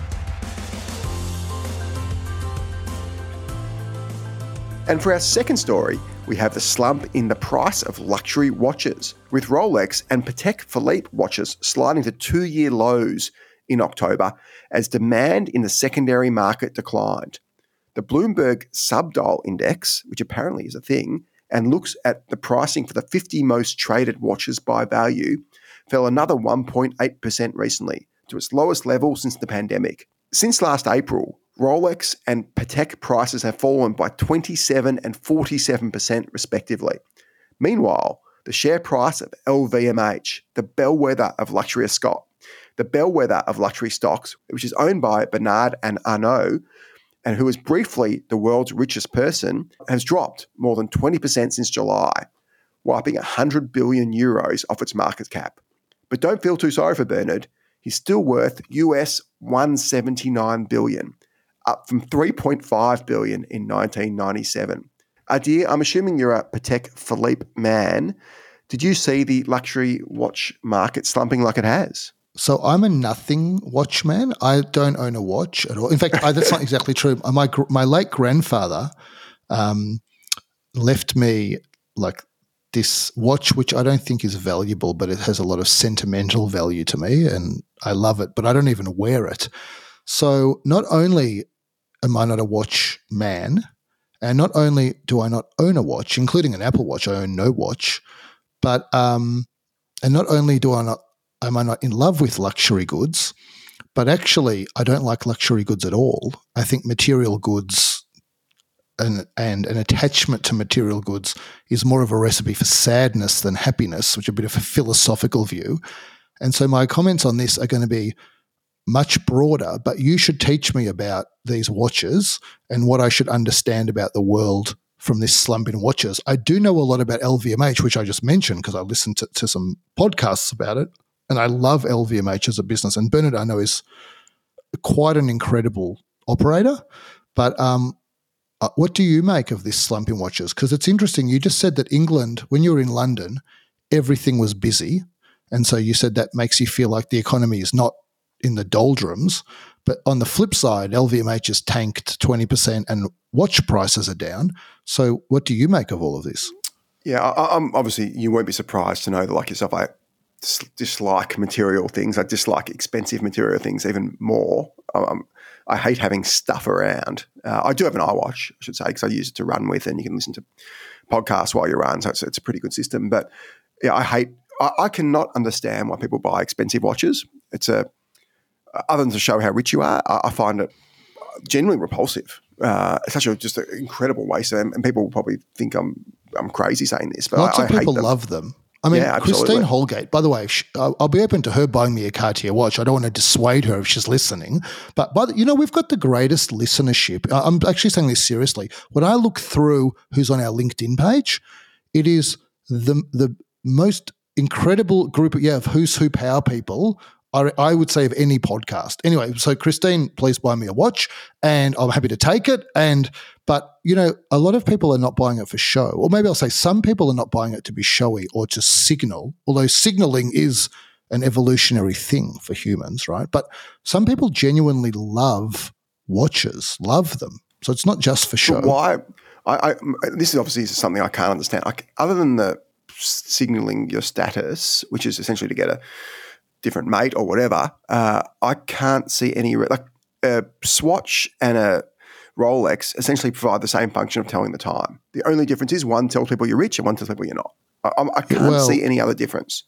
And for our second story, we have the slump in the price of luxury watches, with Rolex and Patek Philippe watches sliding to two year lows in October as demand in the secondary market declined. The Bloomberg Subdial Index, which apparently is a thing, and looks at the pricing for the 50 most traded watches by value, fell another 1.8% recently to its lowest level since the pandemic. Since last April, Rolex and Patek prices have fallen by 27 and 47% respectively. Meanwhile, the share price of LVMH, the bellwether of luxury Scott, the bellwether of luxury stocks, which is owned by Bernard and Arnault, and who was briefly the world's richest person, has dropped more than 20% since July, wiping 100 billion euros off its market cap. But don't feel too sorry for Bernard. He's still worth US 179 billion, up from 3.5 billion in 1997. Adir, I'm assuming you're a Patek Philippe man. Did you see the luxury watch market slumping like it has? So I'm a nothing watchman. I don't own a watch at all. In fact, I, that's not exactly true. My my late grandfather um, left me like this watch, which I don't think is valuable, but it has a lot of sentimental value to me, and I love it. But I don't even wear it. So not only am I not a watch man, and not only do I not own a watch, including an Apple Watch, I own no watch, but um, and not only do I not am I not in love with luxury goods, but actually I don't like luxury goods at all. I think material goods and, and an attachment to material goods is more of a recipe for sadness than happiness, which is a bit of a philosophical view. And so my comments on this are going to be much broader, but you should teach me about these watches and what I should understand about the world from this slump in watches. I do know a lot about LVMH, which I just mentioned because I listened to, to some podcasts about it and I love LVMH as a business. And Bernard, I know, is quite an incredible operator. But um, uh, what do you make of this slump in watches? Because it's interesting. You just said that England, when you were in London, everything was busy. And so you said that makes you feel like the economy is not in the doldrums. But on the flip side, LVMH has tanked 20% and watch prices are down. So what do you make of all of this? Yeah, I, am obviously you won't be surprised to know that, like yourself, I dislike material things. I dislike expensive material things even more. Um, I hate having stuff around. Uh, I do have an iWatch, I should say, because I use it to run with, and you can listen to podcasts while you run. So it's, it's a pretty good system. But yeah, I hate. I, I cannot understand why people buy expensive watches. It's a other than to show how rich you are. I, I find it generally repulsive. Uh, it's such a just an incredible waste, and, and people will probably think I'm I'm crazy saying this, but Lots I, of people them. love them. I mean, Yeah, Christine. Holgate, by the way, sh- I'll be open to her buying me a Cartier watch. I don't want to dissuade her if she's listening. But, by the, you know, we've got the greatest listenership. I'm actually saying this seriously. When I look through who's on our LinkedIn page, it is the, the most incredible group yeah, of who's who power people. I, I would say of any podcast. Anyway, so Christine, please buy me a watch, and I'm happy to take it. And but you know, a lot of people are not buying it for show, or maybe I'll say some people are not buying it to be showy or to signal. Although signaling is an evolutionary thing for humans, right? But some people genuinely love watches, love them. So it's not just for show. But why? I, I, this is obviously something I can't understand. I other than the signaling your status, which is essentially to get a different mate or whatever, uh, I can't see any like a Swatch and a Rolex essentially provide the same function of telling the time. The only difference is one tells people you're rich and one tells people you're not. I, I can't Well- see any other difference.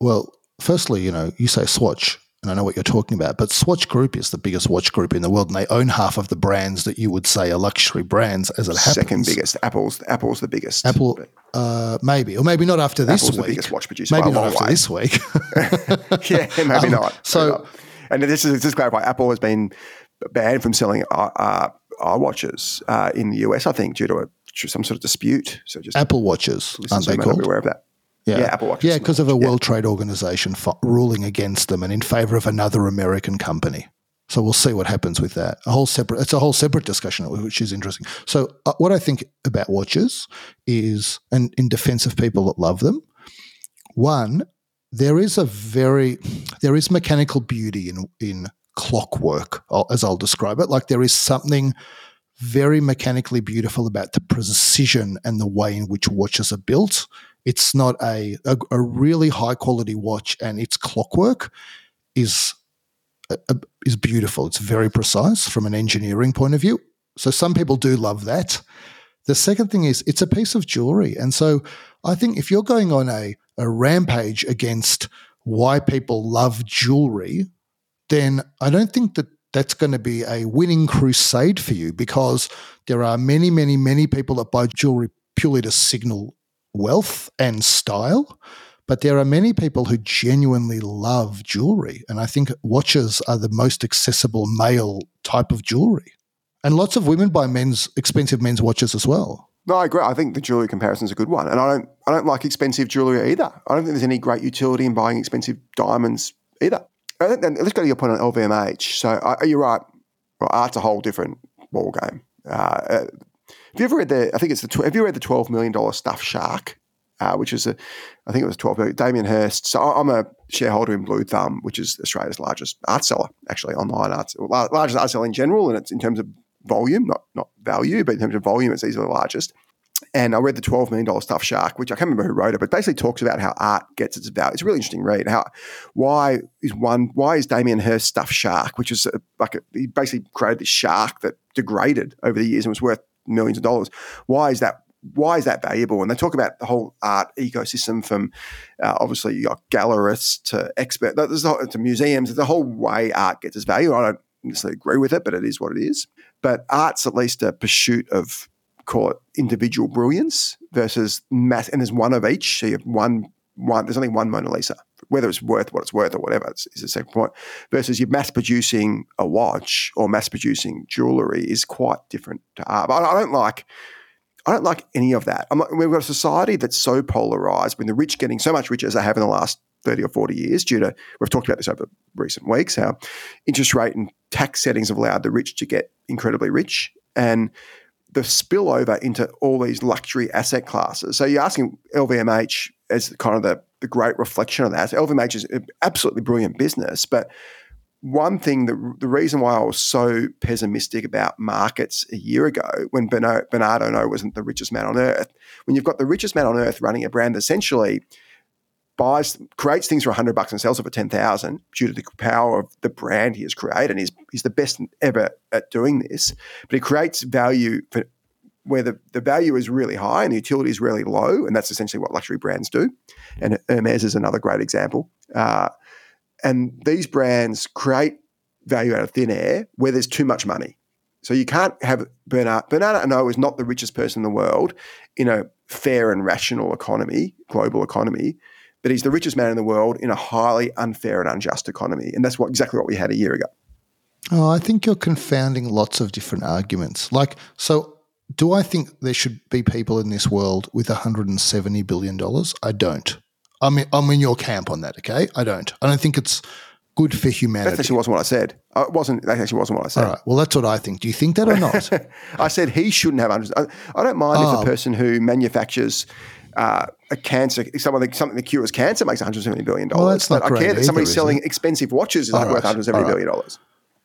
Well, firstly, you know, you say Swatch, and I know what you're talking about, but Swatch Group is the biggest watch group in the world, and they own half of the brands that you would say are luxury brands, as it happens. Second biggest. Apple's Apple's the biggest. Apple, uh, maybe, or maybe not after this Apple's the biggest watch producer Maybe not after way. this week. yeah, maybe Um, not. so- Maybe not. and this is just to clarify, Apple has been banned from selling uh, uh, iWatches uh, in the US, I think, due to a, some sort of dispute. So just Apple watches, aren't they called? aware of that. Yeah, Apple Watches. Yeah, because of a Yeah. World Trade Organization f- ruling against them and in favor of another American company. So we'll see what happens with that. A whole separate. It's a whole separate discussion, which is interesting. So uh, what I think about watches is, and in defense of people that love them, one, there is a very, there is mechanical beauty in in clockwork, as I'll describe it. Like there is something very mechanically beautiful about the precision and the way in which watches are built. It's not a, a, a really high quality watch, and its clockwork is is beautiful. It's very precise from an engineering point of view. So some people do love that. The second thing is it's a piece of jewelry, and so I think if you're going on a a rampage against why people love jewelry, then I don't think that that's going to be a winning crusade for you because there are many, many, many people that buy jewelry purely to signal wealth and style. But there are many people who genuinely love jewelry. And I think watches are the most accessible male type of jewelry. And lots of women buy men's expensive men's watches as well. No, I agree. I think the jewelry comparison is a good one, and I don't. I don't like expensive jewelry either. I don't think there's any great utility in buying expensive diamonds either. And let's go to your point on LVMH. So uh, you're right. Well, art's a whole different ball game. Uh, have you ever read the? I think it's the. Have you read the twelve million dollar stuffed shark? Uh, which is a, I think it was twelve million. Damien Hirst. So I'm a shareholder in Bluethumb, which is Australia's largest art seller, actually online art, lar- largest art seller in general, and it's in terms of volume, not not value, but in terms of volume, it's easily the largest. And I read the $12 million stuff shark, which I can't remember who wrote it, but basically talks about how art gets its value. It's a really interesting read. How why is one why is Damien Hirst stuffed shark, which is a, like a, he basically created this shark that degraded over the years and was worth millions of dollars. Why is that why is that valuable? And they talk about the whole art ecosystem from uh, obviously you got gallerists to expert there's the, to museums, There's the whole way art gets its value. I don't necessarily agree with it, but it is what it is. But art's at least a pursuit of call it individual brilliance versus mass, and there's one of each. So you have one, one. There's only one Mona Lisa. Whether it's worth what it's worth or whatever is, the second point. Versus you're mass producing a watch or mass producing jewelry is quite different to art. But I, don't like. I don't like any of that. We've got a society that's so polarized, when the rich getting so much richer as they have in the last 30 or 40 years, due to, we've talked about this over recent weeks, how interest rate and tax settings have allowed the rich to get incredibly rich. And the spillover into all these luxury asset classes. So you're asking LVMH as kind of the, the great reflection of that. LVMH is an absolutely brilliant business, but one thing that the reason why I was so pessimistic about markets a year ago when Bernard, Bernard Arnault wasn't the richest man on earth, when you've got the richest man on earth running a brand essentially buys creates things for 100 bucks and sells it for 10,000 due to the power of the brand he has created and he's, he's the best ever at doing this but he creates value for where the, the value is really high and the utility is really low, and that's essentially what luxury brands do. And Hermes is another great example. Uh, and these brands create value out of thin air where there's too much money. So you can't have Bernard. Bernard Arnault is not the richest person in the world in a fair and rational economy, global economy, but he's the richest man in the world in a highly unfair and unjust economy. And that's what exactly what we had a year ago. Oh, I think you're confounding lots of different arguments. Like, so do I think there should be people in this world with $170 billion? I don't. I'm in, I'm in your camp on that, okay? I don't. I don't think it's good for humanity. That actually wasn't what I said. It wasn't. That actually wasn't what I said. All right. Well, that's what I think. Do you think that or not? I said he shouldn't have. I, I don't mind oh. if a oh. person who manufactures uh, a cancer, something, something that cures cancer makes 170 billion dollars. Well, that's not I great care that either, somebody's selling expensive watches is like right. worth 170 right. billion dollars.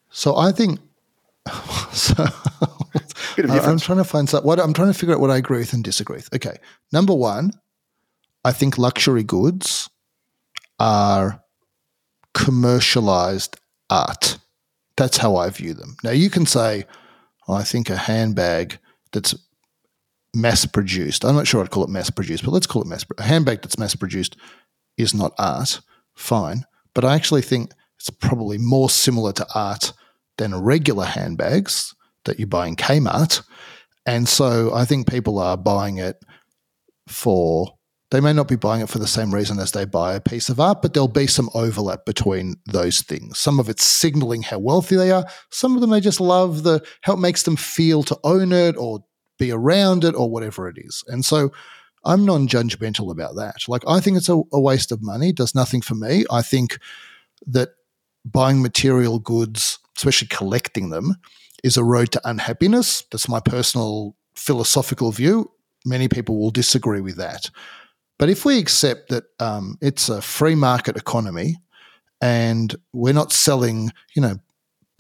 So I think. So I'm trying to find some, what I'm trying to figure out what I agree with and disagree with. Okay, number one, I think luxury goods are commercialized art. That's how I view them. Now, you can say, oh, I think a handbag that's mass produced, I'm not sure I'd call it mass produced, but let's call it mass a handbag that's mass produced is not art. Fine. But I actually think it's probably more similar to art than regular handbags that you buy in Kmart. And so I think people are buying it for they may not be buying it for the same reason as they buy a piece of art, but there'll be some overlap between those things. Some of it's signaling how wealthy they are. Some of them they just love the how it makes them feel to own it or be around it or whatever it is. And so I'm non-judgmental about that. Like I think it's a, a waste of money. Does nothing for me. I think that buying material goods, especially collecting them, is a road to unhappiness. That's my personal philosophical view. Many people will disagree with that. But if we accept that um, it's a free market economy and we're not selling, you know,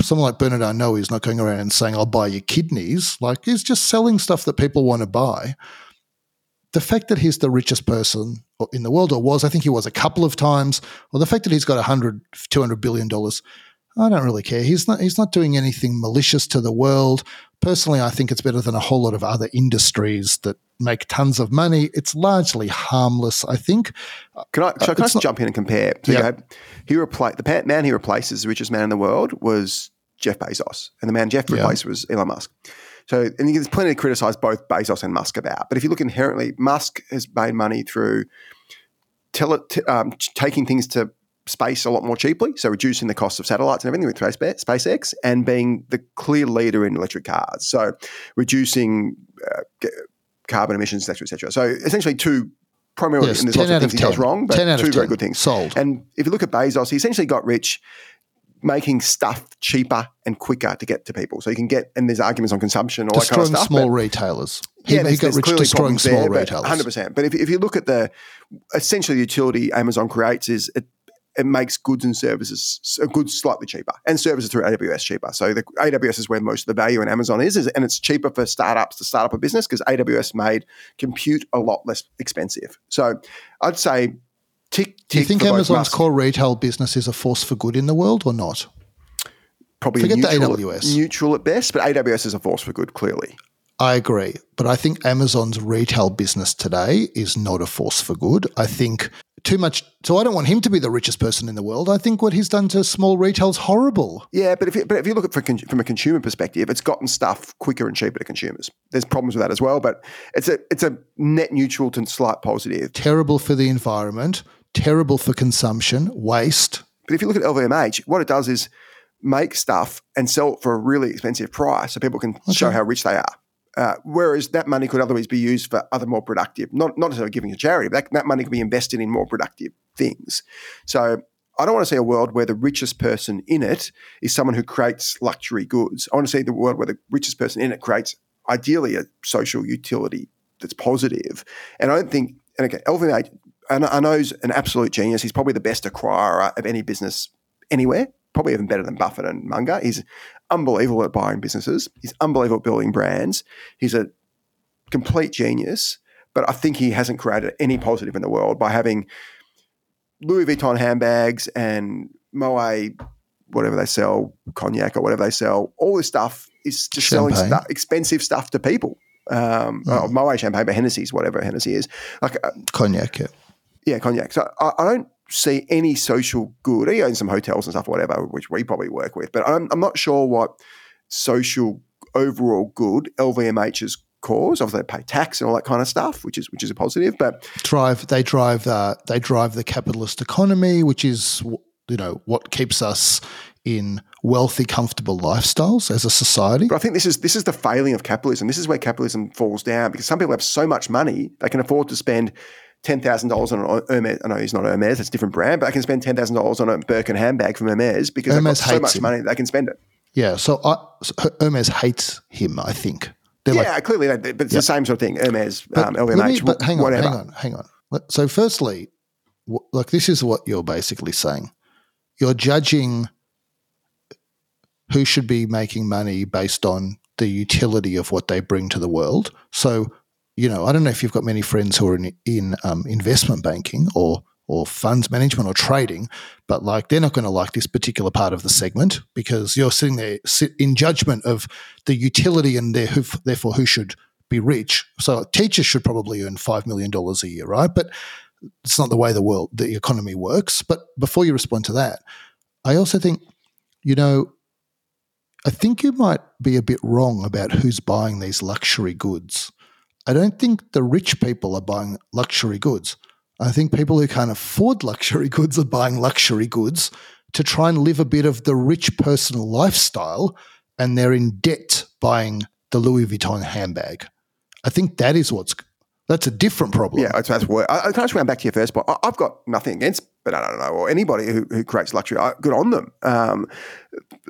someone like Bernard Arnault is not going around and saying, I'll buy your kidneys. Like he's just selling stuff that people want to buy. The fact that he's the richest person in the world, or was, I think he was a couple of times, or the fact that he's got 100, 200 billion dollars, I don't really care. He's not, he's not doing anything malicious to the world. Personally, I think it's better than a whole lot of other industries that make tons of money. It's largely harmless, I think. Can I, so uh, can I not, jump in and compare? So yeah. he replaced the man he replaces, the richest man in the world, was Jeff Bezos, and the man Jeff replaced yeah. was Elon Musk. So, and there's plenty to criticize both Bezos and Musk about. But if you look inherently, Musk has made money through tele, t- um, taking things to space a lot more cheaply, so reducing the cost of satellites and everything with SpaceX, and being the clear leader in electric cars. So, reducing uh, carbon emissions, etc., etc. So essentially, two primarily, yes, and there's lots of things he does wrong, but two very good things. Sold. And if you look at Bezos, he essentially got rich making stuff cheaper and quicker to get to people. So you can get, and there's arguments on consumption, all destroying that kind of stuff. small retailers. He, yeah, he got rich destroying small there, retailers. Hundred percent. But if, if you look at the essentially the utility Amazon creates is it it makes goods and services uh, goods slightly cheaper and services through AWS cheaper. So the AWS is where most of the value in Amazon is, is and it's cheaper for startups to start up a business because AWS made compute a lot less expensive. So I'd say tick, tick Do you think Amazon's core retail business is a force for good in the world or not? Probably Forget neutral, the AWS. neutral at best, but AWS is a force for good, clearly. I agree. But I think Amazon's retail business today is not a force for good. I think too much. So I don't want him to be the richest person in the world. I think what he's done to small retail is horrible. Yeah, but if you, but if you look at it from a consumer perspective, it's gotten stuff quicker and cheaper to consumers. There's problems with that as well, but it's a it's a net neutral to slight positive. Terrible for the environment. Terrible for consumption. Waste. But if you look at LVMH, what it does is make stuff and sell it for a really expensive price so people can okay. show how rich they are. Uh, whereas that money could otherwise be used for other more productive, not, not necessarily giving to charity, but that, that money could be invested in more productive things. So I don't want to see a world where the richest person in it is someone who creates luxury goods. I want to see the world where the richest person in it creates ideally a social utility that's positive. And I don't think, and okay, LVMH, I know he's an absolute genius. He's probably the best acquirer of any business anywhere probably even better than Buffett and Munger. He's unbelievable at buying businesses. He's unbelievable at building brands. He's a complete genius, but I think he hasn't created any positive in the world by having Louis Vuitton handbags and Moet, whatever they sell, cognac or whatever they sell. All this stuff is just Champagne. selling stuff, expensive stuff to people. Um, oh, Moet champagne, but Hennessy's whatever Hennessy is. Like uh, Cognac, yeah. Yeah, cognac. So I, I don't see any social good. He owns some hotels and stuff, whatever, which we probably work with. But I'm, I'm not sure what social overall good LVMH's cause. Obviously, they pay tax and all that kind of stuff, which is which is a positive. But drive they drive uh, they drive the capitalist economy, which is you know what keeps us in wealthy, comfortable lifestyles as a society. But I think this is this is the failing of capitalism. This is where capitalism falls down because some people have so much money they can afford to spend ten thousand dollars on an Hermes. I know he's not Hermes; it's a different brand, but I can spend ten thousand dollars on a Birkin handbag from Hermes because Hermes they've got so much him. money they can spend it. Yeah, so, I, so Hermes hates him. I think. They're yeah, like, clearly, but it's yeah. the same sort of thing. Hermes, but um, LVMH, me, but hang on, whatever. hang on, hang on. So, firstly, like this is what you're basically saying. You're judging who should be making money based on the utility of what they bring to the world. So, you know, I don't know if you've got many friends who are in, in um, investment banking or or funds management or trading, but like they're not going to like this particular part of the segment because you're sitting there sit in judgment of the utility and therefore who should be rich. So teachers should probably earn five million dollars a year, right? But it's not the way the world the economy works. But before you respond to that, I also think, you know, I think you might be a bit wrong about who's buying these luxury goods. I don't think the rich people are buying luxury goods. I think people who can't afford luxury goods are buying luxury goods to try and live a bit of the rich personal lifestyle, and they're in debt buying the Louis Vuitton handbag. I think that is what's that's a different problem. Yeah, that's, that's I, I can actually go back to your first point. I, have got nothing against, but I don't know, or anybody who, who creates luxury. I, good on them. Um,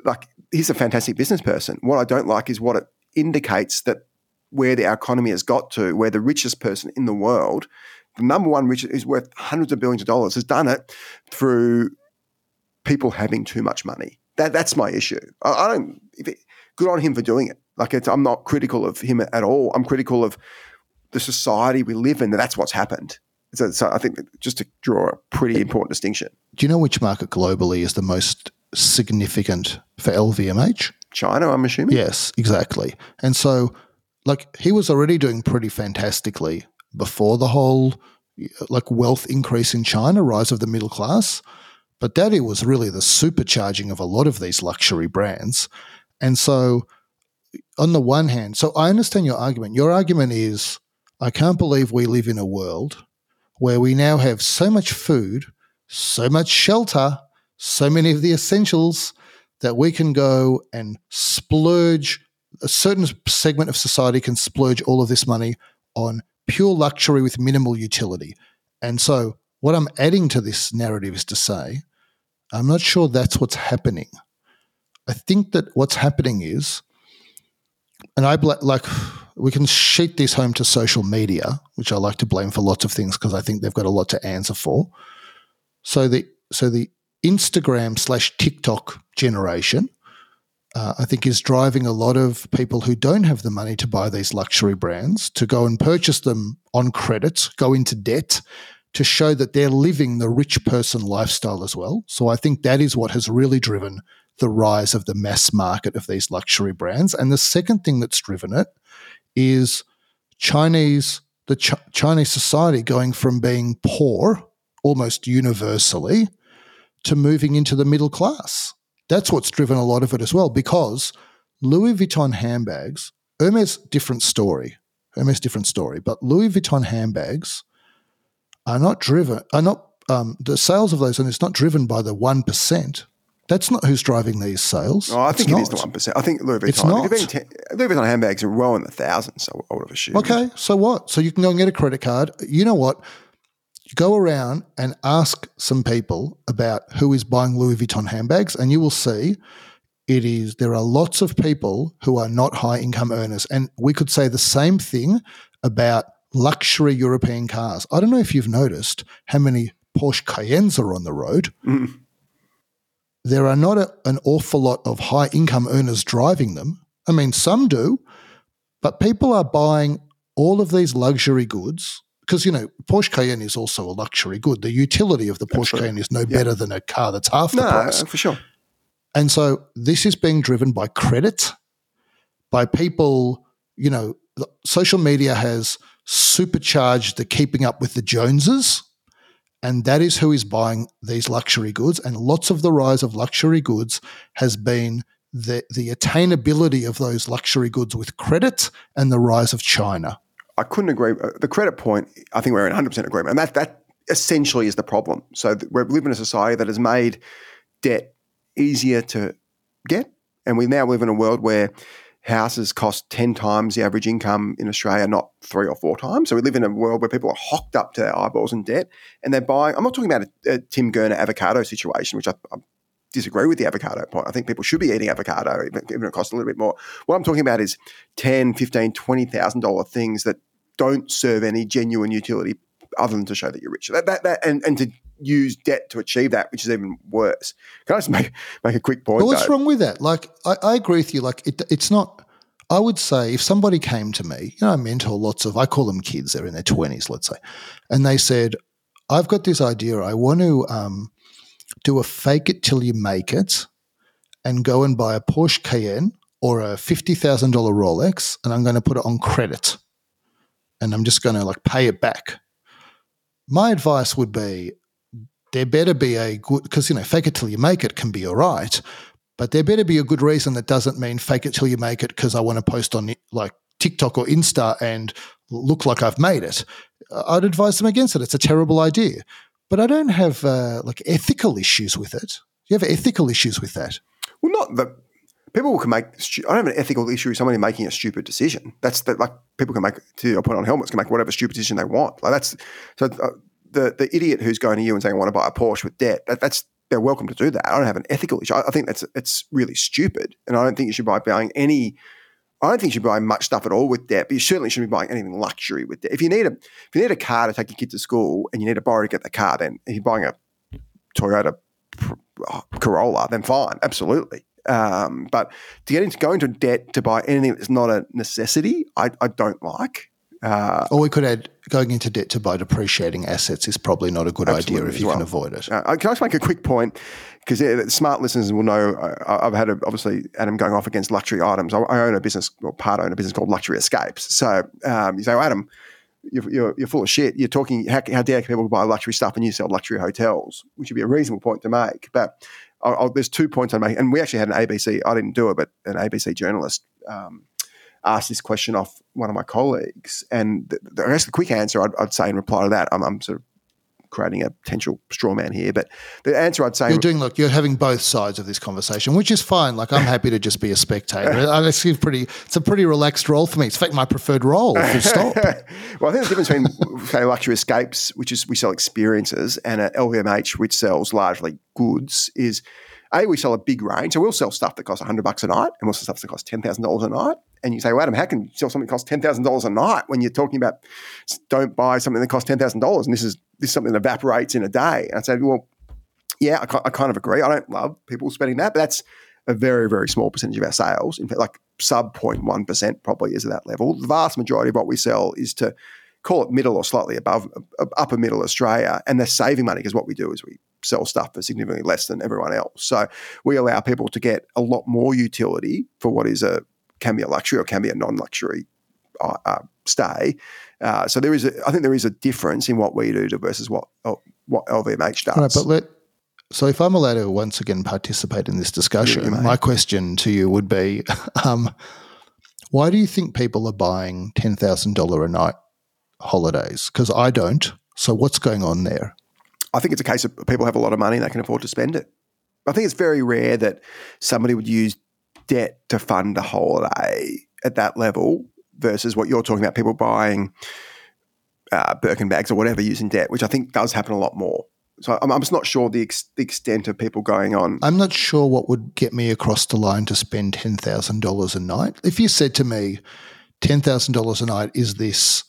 like he's a fantastic business person. What I don't like is what it indicates that where the, economy has got to, where the richest person in the world, the number one richest is worth hundreds of billions of dollars, has done it through people having too much money. That that's my issue. I, I don't. It, good on him for doing it. Like I'm not critical of him at all. I'm critical of the society we live in. That that's what's happened. So, so I think just to draw a pretty important distinction. Do you know which market globally is the most significant for LVMH? China, I'm assuming. Yes, exactly. And so, like, he was already doing pretty fantastically before the whole like wealth increase in China, rise of the middle class. But it was really the supercharging of a lot of these luxury brands. And so, on the one hand, so I understand your argument. Your argument is I can't believe we live in a world where we now have so much food, so much shelter, so many of the essentials that we can go and splurge. A certain segment of society can splurge all of this money on pure luxury with minimal utility. And so, what I'm adding to this narrative is to say, I'm not sure that's what's happening. I think that what's happening is, and I like, we can sheet this home to social media, which I like to blame for lots of things because I think they've got a lot to answer for. So the so the Instagram slash TikTok generation, uh, I think, is driving a lot of people who don't have the money to buy these luxury brands to go and purchase them on credit, go into debt to show that they're living the rich person lifestyle as well. So I think that is what has really driven the rise of the mass market of these luxury brands. And the second thing that's driven it is Chinese the Ch- Chinese society going from being poor almost universally to moving into the middle class. That's what's driven a lot of it as well, because Louis Vuitton handbags, Hermes, different story. Hermes, different story. But Louis Vuitton handbags are not driven, are not, um, the sales of those, and it's not driven by the 1%. That's not who's driving these sales. Oh, I it's think not. it is the one percent. I think Louis Vuitton. It's not. Louis Vuitton handbags are well in the thousands. I would have assumed. Okay, so what? So you can go and get a credit card. You know what? Go around and ask some people about who is buying Louis Vuitton handbags, and you will see it is there are lots of people who are not high income earners. And we could say the same thing about luxury European cars. I don't know if you've noticed how many Porsche Cayennes are on the road. Mm. There are not a, an awful lot of high income earners driving them. I mean, some do, but people are buying all of these luxury goods because you know Porsche Cayenne is also a luxury good. The utility of the Porsche Absolutely. Cayenne is no yeah. better than a car that's half the no, price. for sure. And so this is being driven by credit, by people, you know, social media has supercharged the keeping up with the Joneses. And that is who is buying these luxury goods. And lots of the rise of luxury goods has been the, the attainability of those luxury goods with credit and the rise of China. I couldn't agree. Uh, the credit point, I think we're in 100% agreement. And that, that essentially is the problem. So we live in a society that has made debt easier to get. And we now live in a world where houses cost 10 times the average income in Australia, not three or four times. So we live in a world where people are hocked up to their eyeballs in debt and they're buying. I'm not talking about a, a Tim Gurner avocado situation, which I, I disagree with the avocado point. I think people should be eating avocado, even, even if it costs a little bit more. What I'm talking about is 10, 15, $20,000 things that don't serve any genuine utility other than to show that you're rich. That, that, that, and, and to use debt to achieve that, which is even worse. Can I just make, make a quick point? Well, what's though? wrong with that? Like, I, I agree with you. Like, it, it's not, I would say if somebody came to me, you know, I mentor lots of, I call them kids, they're in their 20s, let's say, and they said, I've got this idea. I want to um, do a fake it till you make it and go and buy a Porsche Cayenne or a $50,000 Rolex and I'm going to put it on credit and I'm just going to like pay it back. My advice would be there better be a good, because, you know, fake it till you make it can be all right, but there better be a good reason that doesn't mean fake it till you make it because I want to post on like TikTok or Insta and look like I've made it. I'd advise them against it. It's a terrible idea but I don't have uh, like ethical issues with it. Do you have ethical issues with that? Well, not that people can make. I don't have an ethical issue with somebody making a stupid decision. That's that. Like people can make to your point on helmets can make whatever stupid decision they want. Like that's so uh, the the idiot who's going to you and saying I want to buy a Porsche with debt. That, that's they're welcome to do that. I don't have an ethical issue. I, I think that's it's really stupid, and I don't think you should buy buying any I don't think you should buy much stuff at all with debt, but you certainly shouldn't be buying anything luxury with debt. If you need a if you need a car to take your kid to school and you need to borrow to get the car, then if you're buying a Toyota Corolla, then fine, absolutely. Um, but to get into going into debt to buy anything that's not a necessity, I, I don't like. Uh, or we could add going into debt to buy depreciating assets is probably not a good idea if you well. can avoid it. Uh, can I just make a quick point? Because smart listeners will know I, have had a, obviously Adam going off against luxury items. I, I, own a business, or part own a business called Luxury Escapes. So um, you say, well, Adam, you're, you're, you're, full of shit. You're talking, how, how, dare people buy luxury stuff and you sell luxury hotels, which would be a reasonable point to make. But I'll, I'll, there's two points I make. And we actually had an ABC, I didn't do it, but an ABC journalist um, asked this question off one of my colleagues, and the, the, I guess the quick answer I'd, I'd, say in reply to that, I'm, I'm, sort of creating a potential straw man here, but the answer I'd say you're doing. Look, you're having both sides of this conversation, which is fine. Like I'm happy to just be a spectator. it's pretty. It's a pretty relaxed role for me. It's in fact my preferred role. Full stop. well, I think the difference between say luxury escapes, which is we sell experiences, and a LVMH, which sells largely goods, is a, we sell a big range. So we'll sell stuff that costs 100 bucks a night and we'll sell stuff that costs $10,000 a night. And you say, well, Adam, how can you sell something that costs $10,000 a night when you're talking about don't buy something that costs $10,000 and this is, this is something that evaporates in a day? And I say, well, yeah, I, I kind of agree. I don't love people spending that, but that's a very, very small percentage of our sales. In fact, like sub 0.1% probably is at that level. The vast majority of what we sell is to call it middle or slightly above uh, upper middle Australia. And they're saving money because what we do is we sell stuff for significantly less than everyone else. So we allow people to get a lot more utility for what is a can be a luxury or can be a non-luxury uh, stay. Uh, so there is, a, I think, there is a difference in what we do versus what uh, what LVMH does. Right, but let so if I'm allowed to once again participate in this discussion, yeah, my question to you would be, um, why do you think people are buying ten thousand dollar a night holidays? Because I don't. So what's going on there? I think it's a case of people have a lot of money and they can afford to spend it. I think it's very rare that somebody would use debt to fund a holiday at that level versus what you're talking about, people buying uh, Birkin bags or whatever using debt, which I think does happen a lot more. So I'm, I'm just not sure the, ex- the, extent of people going on. I'm not sure what would get me across the line to spend $10,000 a night. If you said to me, $10,000 a night is this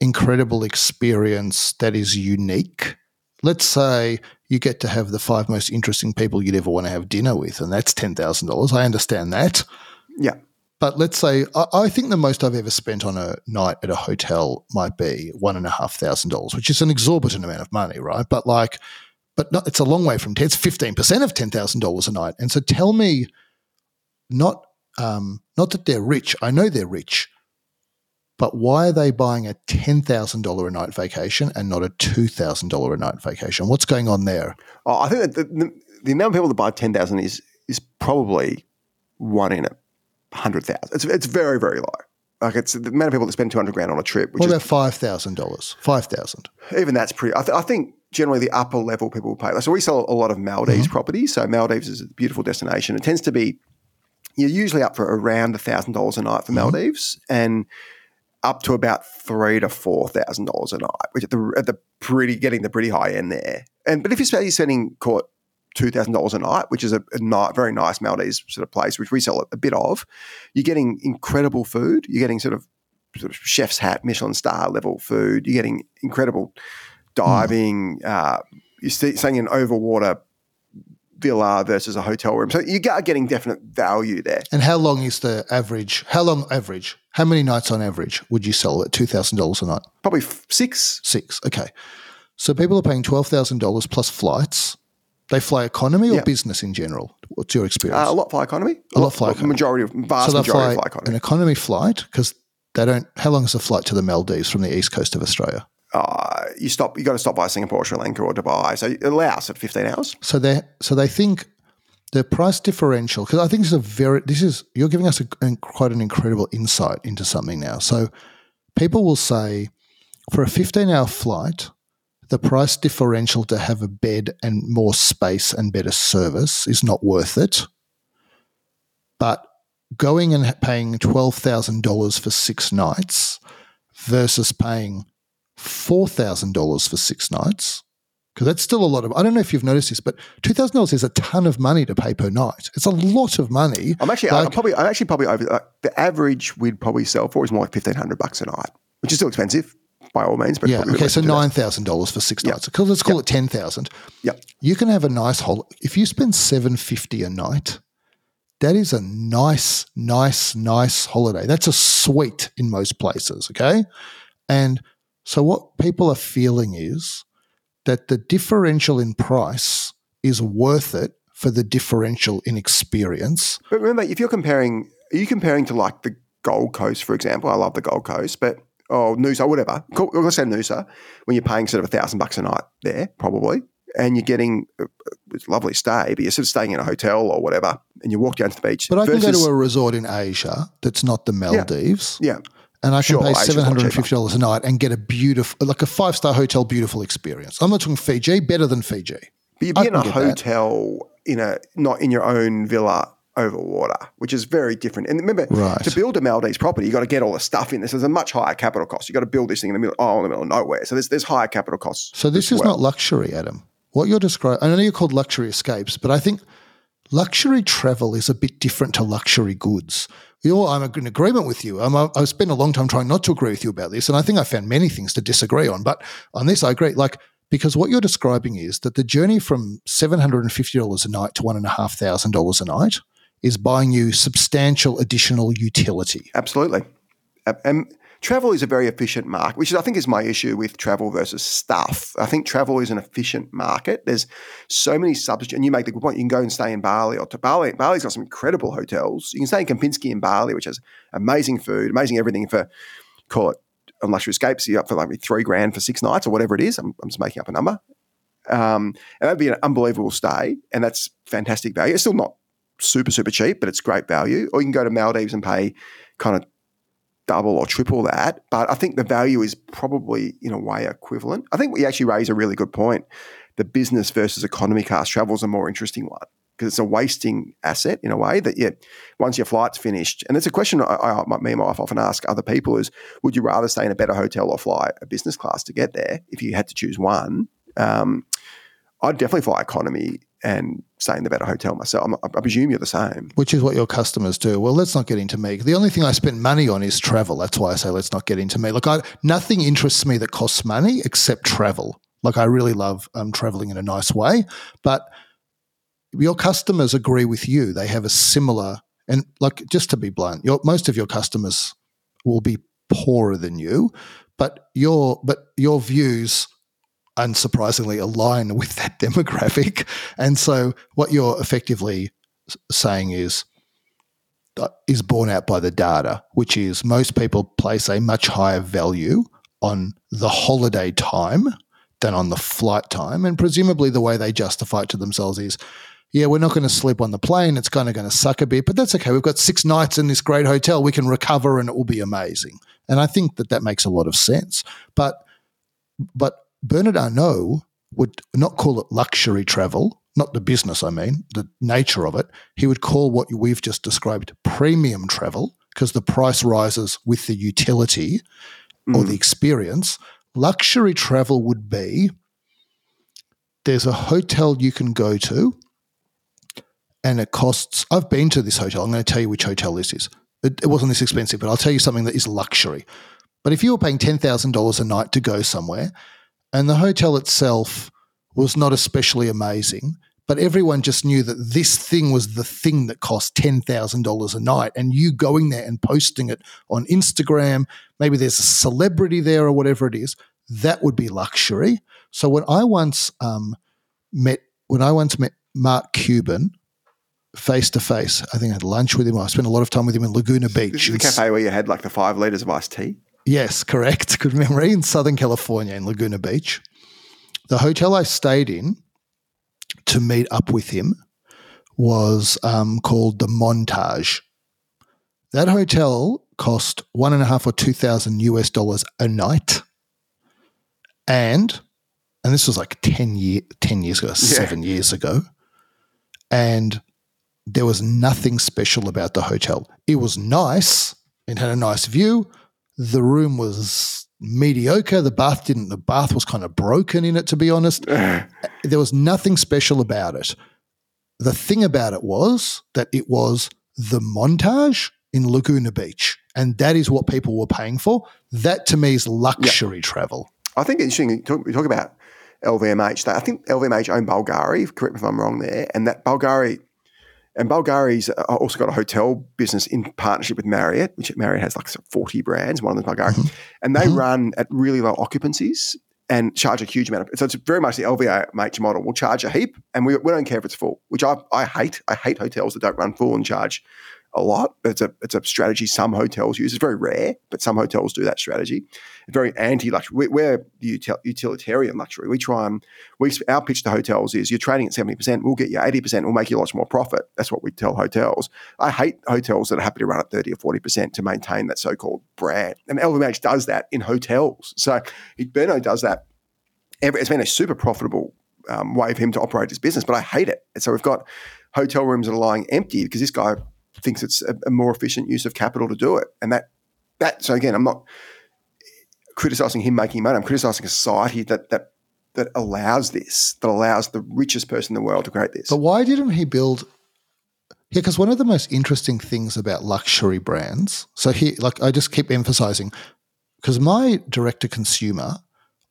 incredible experience that is unique – let's say you get to have the five most interesting people you'd ever want to have dinner with, and that's $10,000. I understand that. Yeah. But let's say I, I, think the most I've ever spent on a night at a hotel might be one and a half thousand dollars, which is an exorbitant amount of money, right? But like, but not, it's a long way from ten. It's fifteen percent of ten thousand dollars a night. And so tell me, not um, not that they're rich. I know they're rich, But why are they buying a $10,000 a night vacation and not a $2,000 a night vacation? What's going on there? Oh, I think the, the, the number of people that buy 10,000 is is probably one in a 100,000. It's, it's very, very low. Like it's the amount of people that spend 200 grand on a trip. Which What is, about $5,000? 5000 even that's pretty. I, th- I think generally the upper level people will pay. So we sell a lot of Maldives mm-hmm. properties. So Maldives is a beautiful destination. It tends to be you're usually up for around thousand dollars a night for mm-hmm. Maldives, and up to about three to four thousand dollars a night, which at the at the pretty getting the pretty high end there. And but if you're spending, call two thousand dollars a night, which is a, a ni- very nice Maldives sort of place, which we sell a bit of, you're getting incredible food. You're getting sort of sort of chef's hat, Michelin star level food. You're getting incredible diving. Uh, you're st- staying in overwater villa versus a hotel room. So you are getting definite value there. And how long is the average? How long average? How many nights on average would you sell at $2,000 a night? Probably f- six. Six. Okay. So people are paying $12,000 plus flights. They fly economy or Yeah. business in general? What's your experience? Uh, a lot fly economy. A lot fly economy. Majority of vast so majority fly of fly an economy. economy flight because they don't. How long is the flight to the Maldives from the east coast of Australia? Uh, you stop. You got to stop by Singapore, Sri Lanka, or Dubai. So it allows at fifteen hours. So they so they think the price differential because I think this is a very this is you're giving us a, quite an incredible insight into something now. So people will say for a 15 hour flight, the price differential to have a bed and more space and better service is not worth it. But going and paying $12,000 for six nights versus paying $4,000 for six nights, because that's still a lot of. I don't know if you've noticed this, but two thousand dollars is a ton of money to pay per night. It's a lot of money. I'm actually, I'm probably, I'm actually probably over. Like, the average we'd probably sell for is more like fifteen hundred bucks a night, which is still expensive by all means. But Yeah. Okay. So to do that. nine thousand dollars for six nights. Because let's call it ten thousand. Yeah. You can have a nice hol. If you spend seven fifty a night, that is a nice, nice, nice holiday. That's a suite in most places. Okay. And so what people are feeling is that the differential in price is worth it for the differential in experience. But remember, if you're comparing, are you comparing to like the Gold Coast, for example? I love the Gold Coast, but oh Noosa, oh, whatever. Cool, Let's say Noosa, eh? when you're paying sort of a thousand bucks a night there, probably, and you're getting uh, uh, a, a lovely stay, but you're sort of staying in a hotel or whatever, and you walk down to the beach. But I can go to a resort in Asia that's not the Maldives. yeah, and I can Sure, pay Asia's a lot seven hundred and fifty dollars a night and get a beautiful, like a five star hotel, beautiful experience. I'm not talking Fiji, better than Fiji. but you'd be in a get that. hotel in a not in your own villa over water, which is very different. And remember, Right. to build a Maldives property, you got to get all the stuff in this. There's a much higher capital cost. You got to build this thing in the middle, oh, in the middle of nowhere. So there's there's higher capital costs. So this is well. not luxury, Adam. What you're describing, I know you're called luxury escapes, but I think luxury travel is a bit different to luxury goods. You know, I'm in agreement with you. I'm, I've spent a long time trying not to agree with you about this, and I think I found many things to disagree on. But on this, I agree. Like because what you're describing is that the journey from seven hundred and fifty dollars a night to one and a half thousand dollars a night is buying you substantial additional utility. Absolutely. Uh, And travel is a very efficient market, which I think is my issue with travel versus stuff. I think travel is an efficient market. There's so many substitutes, and you make the good point. You can go and stay in Bali or to Bali. Bali's got some incredible hotels. You can stay in Kempinski in Bali, which has amazing food, amazing everything for call it on luxury escapes. You're up for like three grand for six nights or whatever it is. I'm, I'm just making up a number. Um, and that'd be an unbelievable stay, and that's fantastic value. It's still not super super cheap, but it's great value. Or you can go to Maldives and pay kind of double or triple that. But I think the value is probably in a way equivalent. I think we actually raise a really good point. The business versus economy class travel is a more interesting one because it's a wasting asset in a way that yeah, once your flight's finished, and it's a question I, I, me and my wife often ask other people is, would you rather stay in a better hotel or fly a business class to get there if you had to choose one? Um, I'd definitely fly economy and stay in the better hotel myself. I'm, I presume you're the same. which is what your customers do. Well, let's not get into me. The only thing I spend money on is travel. That's why I say let's not get into me. Look, I, nothing interests me that costs money except travel. Like I really love um, traveling in a nice way, but your customers agree with you. They have a similar and like just to be blunt, your, most of your customers will be poorer than you, but your but your views unsurprisingly align with that demographic. And so what you're effectively saying is uh, is borne out by the data, which is most people place a much higher value on the holiday time than on the flight time. And presumably, the way they justify it to themselves is, yeah, we're not going to sleep on the plane. It's kind of going to suck a bit, but that's okay. We've got six nights in this great hotel. We can recover and it will be amazing. And I think that that makes a lot of sense. But, but Bernard Arnault would not call it luxury travel, not the business, I mean, the nature of it. He would call what we've just described premium travel because the price rises with the utility mm. or the experience. Luxury travel would be there's a hotel you can go to and it costs. I've been to this hotel. I'm going to tell you which hotel this is. It, it wasn't this expensive, but I'll tell you something that is luxury. But if you were paying $10,000 a night to go somewhere and the hotel itself was not especially amazing, but everyone just knew that this thing was the thing that cost $10,000 a night. And you going there and posting it on Instagram, maybe there's a celebrity there or whatever it is, that would be luxury. So when I once um, met, when I once met Mark Cuban face to face, I think I had lunch with him. I spent a lot of time with him in Laguna Beach. This is the cafe where you had like the five liters of iced tea? Yes, correct. Good memory in Southern California in Laguna Beach. The hotel I stayed in to meet up with him was um, called the Montage. That hotel cost one and a half or two thousand US dollars a night, and and this was like 10, year, 10 years ago, yeah. seven years ago, and there was nothing special about the hotel. It was nice. It had a nice view. The room was mediocre. The bath didn't. The bath was kind of broken in it, to be honest. there was nothing special about it. The thing about it was that it was the montage in Laguna Beach, and that is what people were paying for. That to me is luxury yep. travel. I think interesting. We talk about LVMH. I think LVMH own Bulgari. Correct me if I'm wrong there. And that Bulgari and Bulgari's also got a hotel business in partnership with Marriott, which Marriott has like 40 brands, one of them Bulgari. Mm-hmm. And they mm-hmm. run at really low occupancies and charge a huge amount of so it's very much the LVMH model. We'll charge a heap and we, we don't care if it's full, which I, I hate. I hate hotels that don't run full and charge a lot. It's a it's a strategy some hotels use. It's very rare, but some hotels do that strategy. Very anti luxury. We're utilitarian luxury. We try and we our pitch to hotels is you're trading at seventy percent. We'll get you eighty percent. We'll make you lots more profit. That's what we tell hotels. I hate hotels that are happy to run at thirty or forty percent to maintain that so called brand. And LVMH does that in hotels. So Berno does that. It's been a super profitable um, way of him to operate his business, but I hate it. And so we've got hotel rooms that are lying empty because this guy thinks it's a, a more efficient use of capital to do it. And that that so again, I'm not criticizing him making money. I'm criticizing a society that that that allows this, that allows the richest person in the world to create this. But why didn't he build? Yeah, because one of the most interesting things about luxury brands. So he, like, I just keep emphasizing, because my direct to consumer,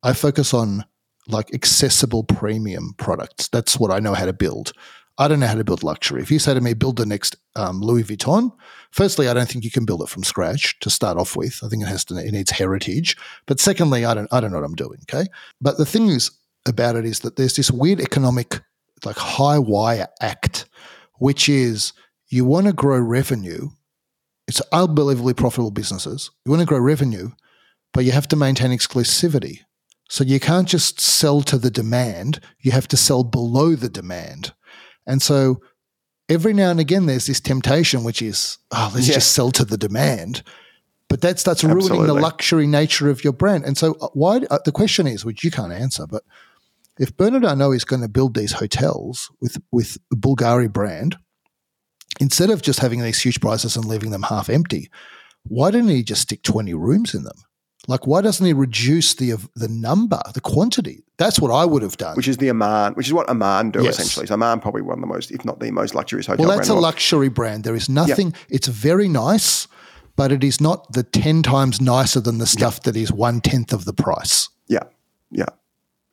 I focus on like accessible premium products. That's what I know how to build. I don't know how to build luxury. If you say to me, build the next um, Louis Vuitton, firstly, I don't think you can build it from scratch to start off with. I think it has to, it needs heritage. But secondly, I don't, I don't know what I'm doing. Okay. But the thing is about it is that there's this weird economic, like high wire act, which is you want to grow revenue. It's unbelievably profitable businesses. You want to grow revenue, but you have to maintain exclusivity. So you can't just sell to the demand. You have to sell below the demand. And so every now and again, there's this temptation, which is, oh, let's yeah. just sell to the demand. But that starts ruining Absolutely. the luxury nature of your brand. And so, uh, why? Uh, the question is, which you can't answer, but if Bernard Arnault is going to build these hotels with with Bulgari brand, instead of just having these huge prices and leaving them half empty, why didn't he just stick twenty rooms in them? Like, why doesn't he reduce the the number, the quantity? That's what I would have done. Which is the Aman, which is what Aman do yes. essentially. So Aman probably one of the most, if not the most luxurious hotel. Well, that's a luxury brand. There is nothing. Yep. It's very nice, but it is not the ten times nicer than the stuff yep. that is one tenth of the price. Yeah, yeah.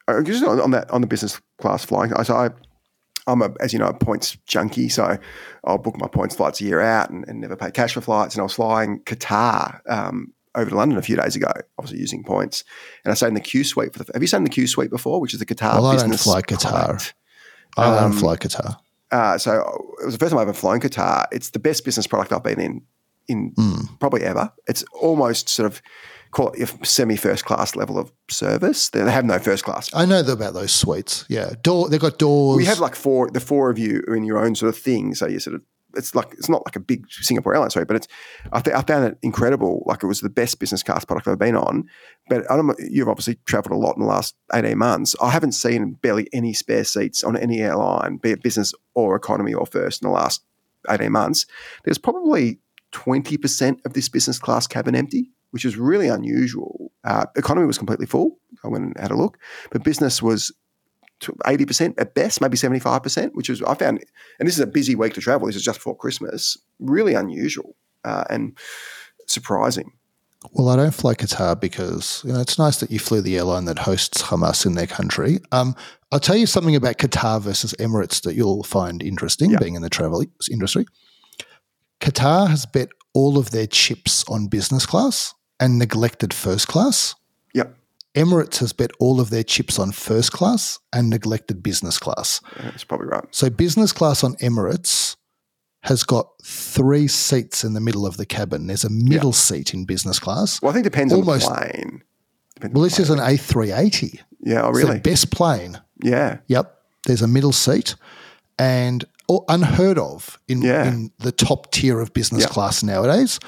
Uh, just on, on, that, on the business class flying, so I, I'm a, as you know, a points junkie. So I'll book my points flights a year out and, and never pay cash for flights. And I was flying Qatar um, over to London a few days ago, obviously using points. And I stayed in the Q suite for the. Have you stayed in the Q suite before, which is the Qatar? Well, I don't fly Qatar. I don't um, fly Qatar. Uh, so it was the first time I've ever flown Qatar. It's the best business product I've been in in probably ever. It's almost sort of call it semi first class level of service. They have no first class. I know about those suites. Yeah, door. They've got doors. We have like four. The four of you are in your own sort of thing. So you sort of. It's like it's not like a big Singapore Airlines sorry, but it's. I, th- I found it incredible. Like it was the best business class product I've been on. But I don't. You've obviously travelled a lot in the last eighteen months. I haven't seen barely any spare seats on any airline, be it business or economy or first, in the last eighteen months. There's probably twenty percent of this business class cabin empty which is really unusual. Uh, economy was completely full. I went and had a look, but business was eighty percent at best, maybe seventy five percent, which is I found. And this is a busy week to travel. This is just before Christmas. Really unusual uh, and surprising. Well, I don't fly Qatar because you know it's nice that you flew the airline that hosts Hamas in their country. Um, I'll tell you something about Qatar versus Emirates that you'll find interesting, Yeah. being in the travel industry. Qatar has bet all of their chips on business class and neglected first class. Yep, Emirates has bet all of their chips on first class and neglected business class. that's probably right. So business class on Emirates has got three seats in the middle of the cabin. There's a middle seat in business class. Well, I think it depends Almost- on the plane. Depends Well, this the is an A380. plane. yeah. Oh, It's really? the best plane. yeah. Yep. There's a middle seat and or unheard of in, Yeah. in the top tier of business Yeah. class nowadays.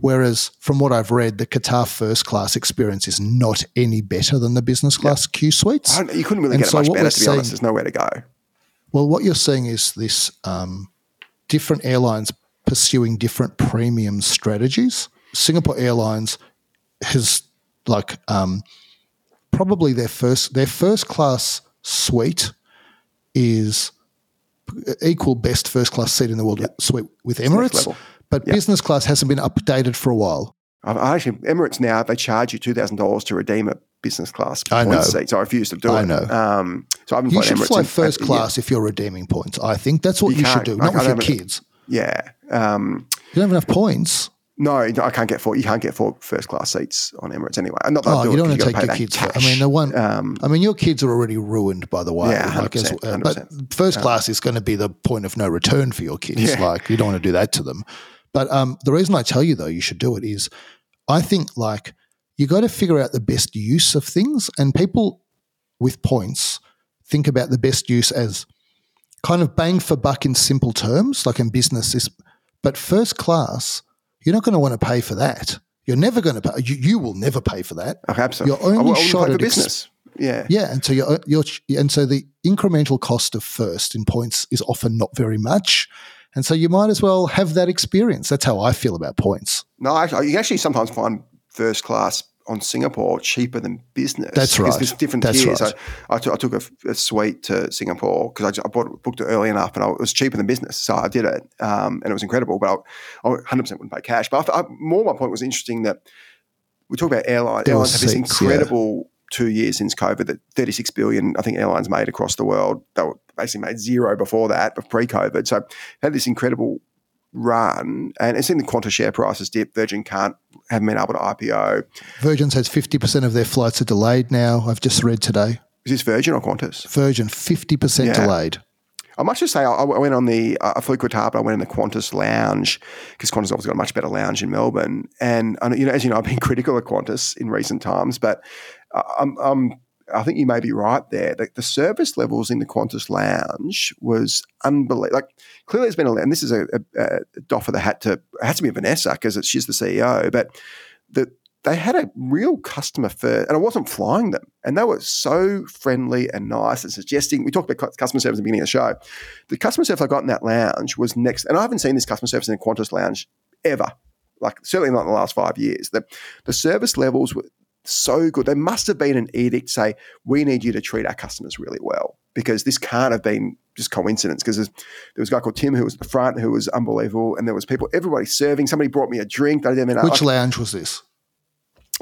Whereas from what I've read, the Qatar first class experience is not any better than the business class Q suites. I don't, you couldn't really And get so much better, to be honest. seeing- There's nowhere to go. Well, what you're seeing is this um, different airlines pursuing different premium strategies. Singapore Airlines has like um, probably their first their first class suite is equal best first class seat in the world suite with Emirates, but business class hasn't been updated for a while. I, I actually Emirates now they charge you two thousand dollars to redeem a business class I know. seat. So I refuse to do I it. know. Um, so I haven't You should Emirates fly first uh, class if you're redeeming points. I think that's what You you, should do, I- not I with your kids. Yeah. yeah. Um, You don't have enough points. no, I can't get four. You can't get four first class seats on Emirates anyway. Not that Oh, do you don't want to take your kids. I mean, the one. Um, I mean, your kids are already ruined, by the way. Yeah, like, as- 100%, uh, but first class is going to be the point of no return for your kids. Yeah. Like, you don't want to do that to them. But um, the reason I tell you though you should do it is, I think like you got to figure out the best use of things, and people with points think about the best use as kind of bang for buck in simple terms, like in business. Is but first class, you're not going to want to pay for that. You're never going to pay. You, you will never pay for that. okay, absolutely. Your only I wouldn't shot play at for ex- business. yeah. Yeah, and so you're, you're and so the incremental cost of first in points is often not very much, and so you might as well have that experience. That's how I feel about points. No, actually, you actually sometimes find first class on Singapore cheaper than business. That's because right. There's different That's tiers. right. So I took- a, a suite to Singapore because I, I bought, booked it early enough and I, it was cheaper than business. So I did it um, and it was incredible. But I, I 100% wouldn't pay cash. But I, I, more my point was interesting that we talk about airlines. There Airlines have this incredible two years since COVID that 36 billion, I think, airlines made across the world. They were basically made zero before that, but pre-COVID. So had this incredible run, and it's in the Qantas share prices dip. Virgin can't haven't been able to IPO. Virgin says fifty percent of their flights are delayed now. I've just read today. Is this Virgin or Qantas? Virgin fifty percent Yeah. delayed. I must just say, I, went on the, I flew Qatar, but I went in the Qantas lounge because Qantas obviously got a much better lounge in Melbourne. And, you know, as you know, I've been critical of Qantas in recent times, but I'm, I'm, I think you may be right there. The, the service levels in the Qantas lounge was unbelievable. Like clearly, there's been a, and this is a, a, a doff of the hat to, it has to be Vanessa because she's the CEO, but the, they had a real customer first, and I wasn't flying them, and they were so friendly and nice and suggesting. We talked about customer service at the beginning of the show. The customer service I got in that lounge was next, and I haven't seen this customer service in a Qantas lounge ever. Like certainly not in the last five years. The the service levels were so good. There must have been an edict say we need you to treat our customers really well because this can't have been just coincidence. Because there was a guy called Tim who was at the front who was unbelievable, and there was people everybody serving. Somebody brought me a drink. I didn't. Which lounge was this?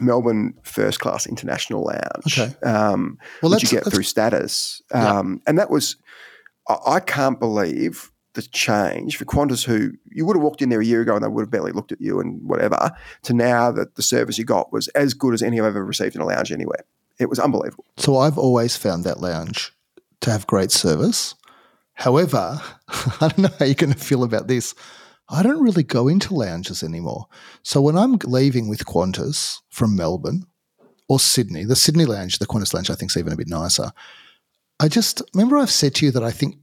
Melbourne First Class International Lounge, Okay. um, Well, which you get through status. Yeah. Um, And that was, I, I can't believe the change for Qantas, who you would have walked in there a year ago and they would have barely looked at you and whatever, to now that the service you got was as good as any I've ever received in a lounge anywhere. It was unbelievable. So I've always found that lounge to have great service, However, I don't know how you're going to feel about this. I don't really go into lounges anymore. So when I'm leaving with Qantas from Melbourne or Sydney, the Sydney lounge, the Qantas lounge, I think is even a bit nicer. I just remember I've said to you that I think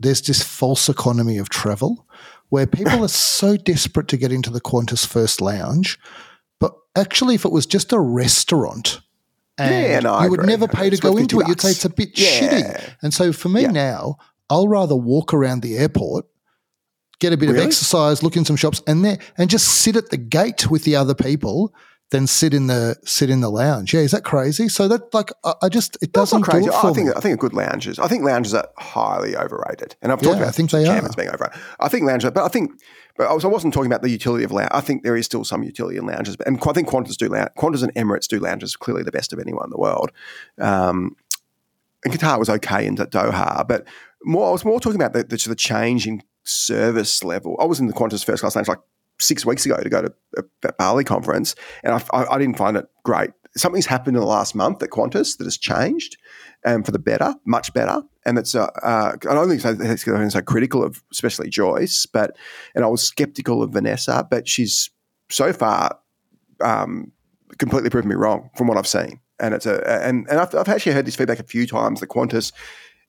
there's this false economy of travel where people are so desperate to get into the Qantas First Lounge, but actually, if it was just a restaurant, and Yeah, no, you would agree. never pay to It's go into it. You'd say it's a bit Yeah. shitty. And so for me Yeah. now, I'll rather walk around the airport, get a bit of exercise, look in some shops, and there and just sit at the gate with the other people than sit in the sit in the lounge. Yeah, is that crazy? So that like I, I just it That's doesn't not crazy. do it I think me. I think a good lounges. I think lounges are highly overrated, and I've talked Yeah, about I think they are. being overrated. I think lounges, but I think, but I was- I wasn't talking about the utility of lounge. I think there is still some utility in lounges, and I think Qantas do lounge. Qantas and Emirates do lounges clearly the best of anyone in the world. Um, and Qatar was okay in Doha, but more I was more talking about the, the, the change in service level. I was in the Qantas first class lounge like six weeks ago to go to a, a Bali conference, and I, I, I didn't find it great. Something's happened in the last month at Qantas that has changed, and for the better, much better. And it's uh, uh, I don't think so, been so critical of especially Joyce, but and I was skeptical of Vanessa, but she's so far um, completely proven me wrong from what I've seen. And it's a and and I've, I've actually heard this feedback a few times. The Qantas,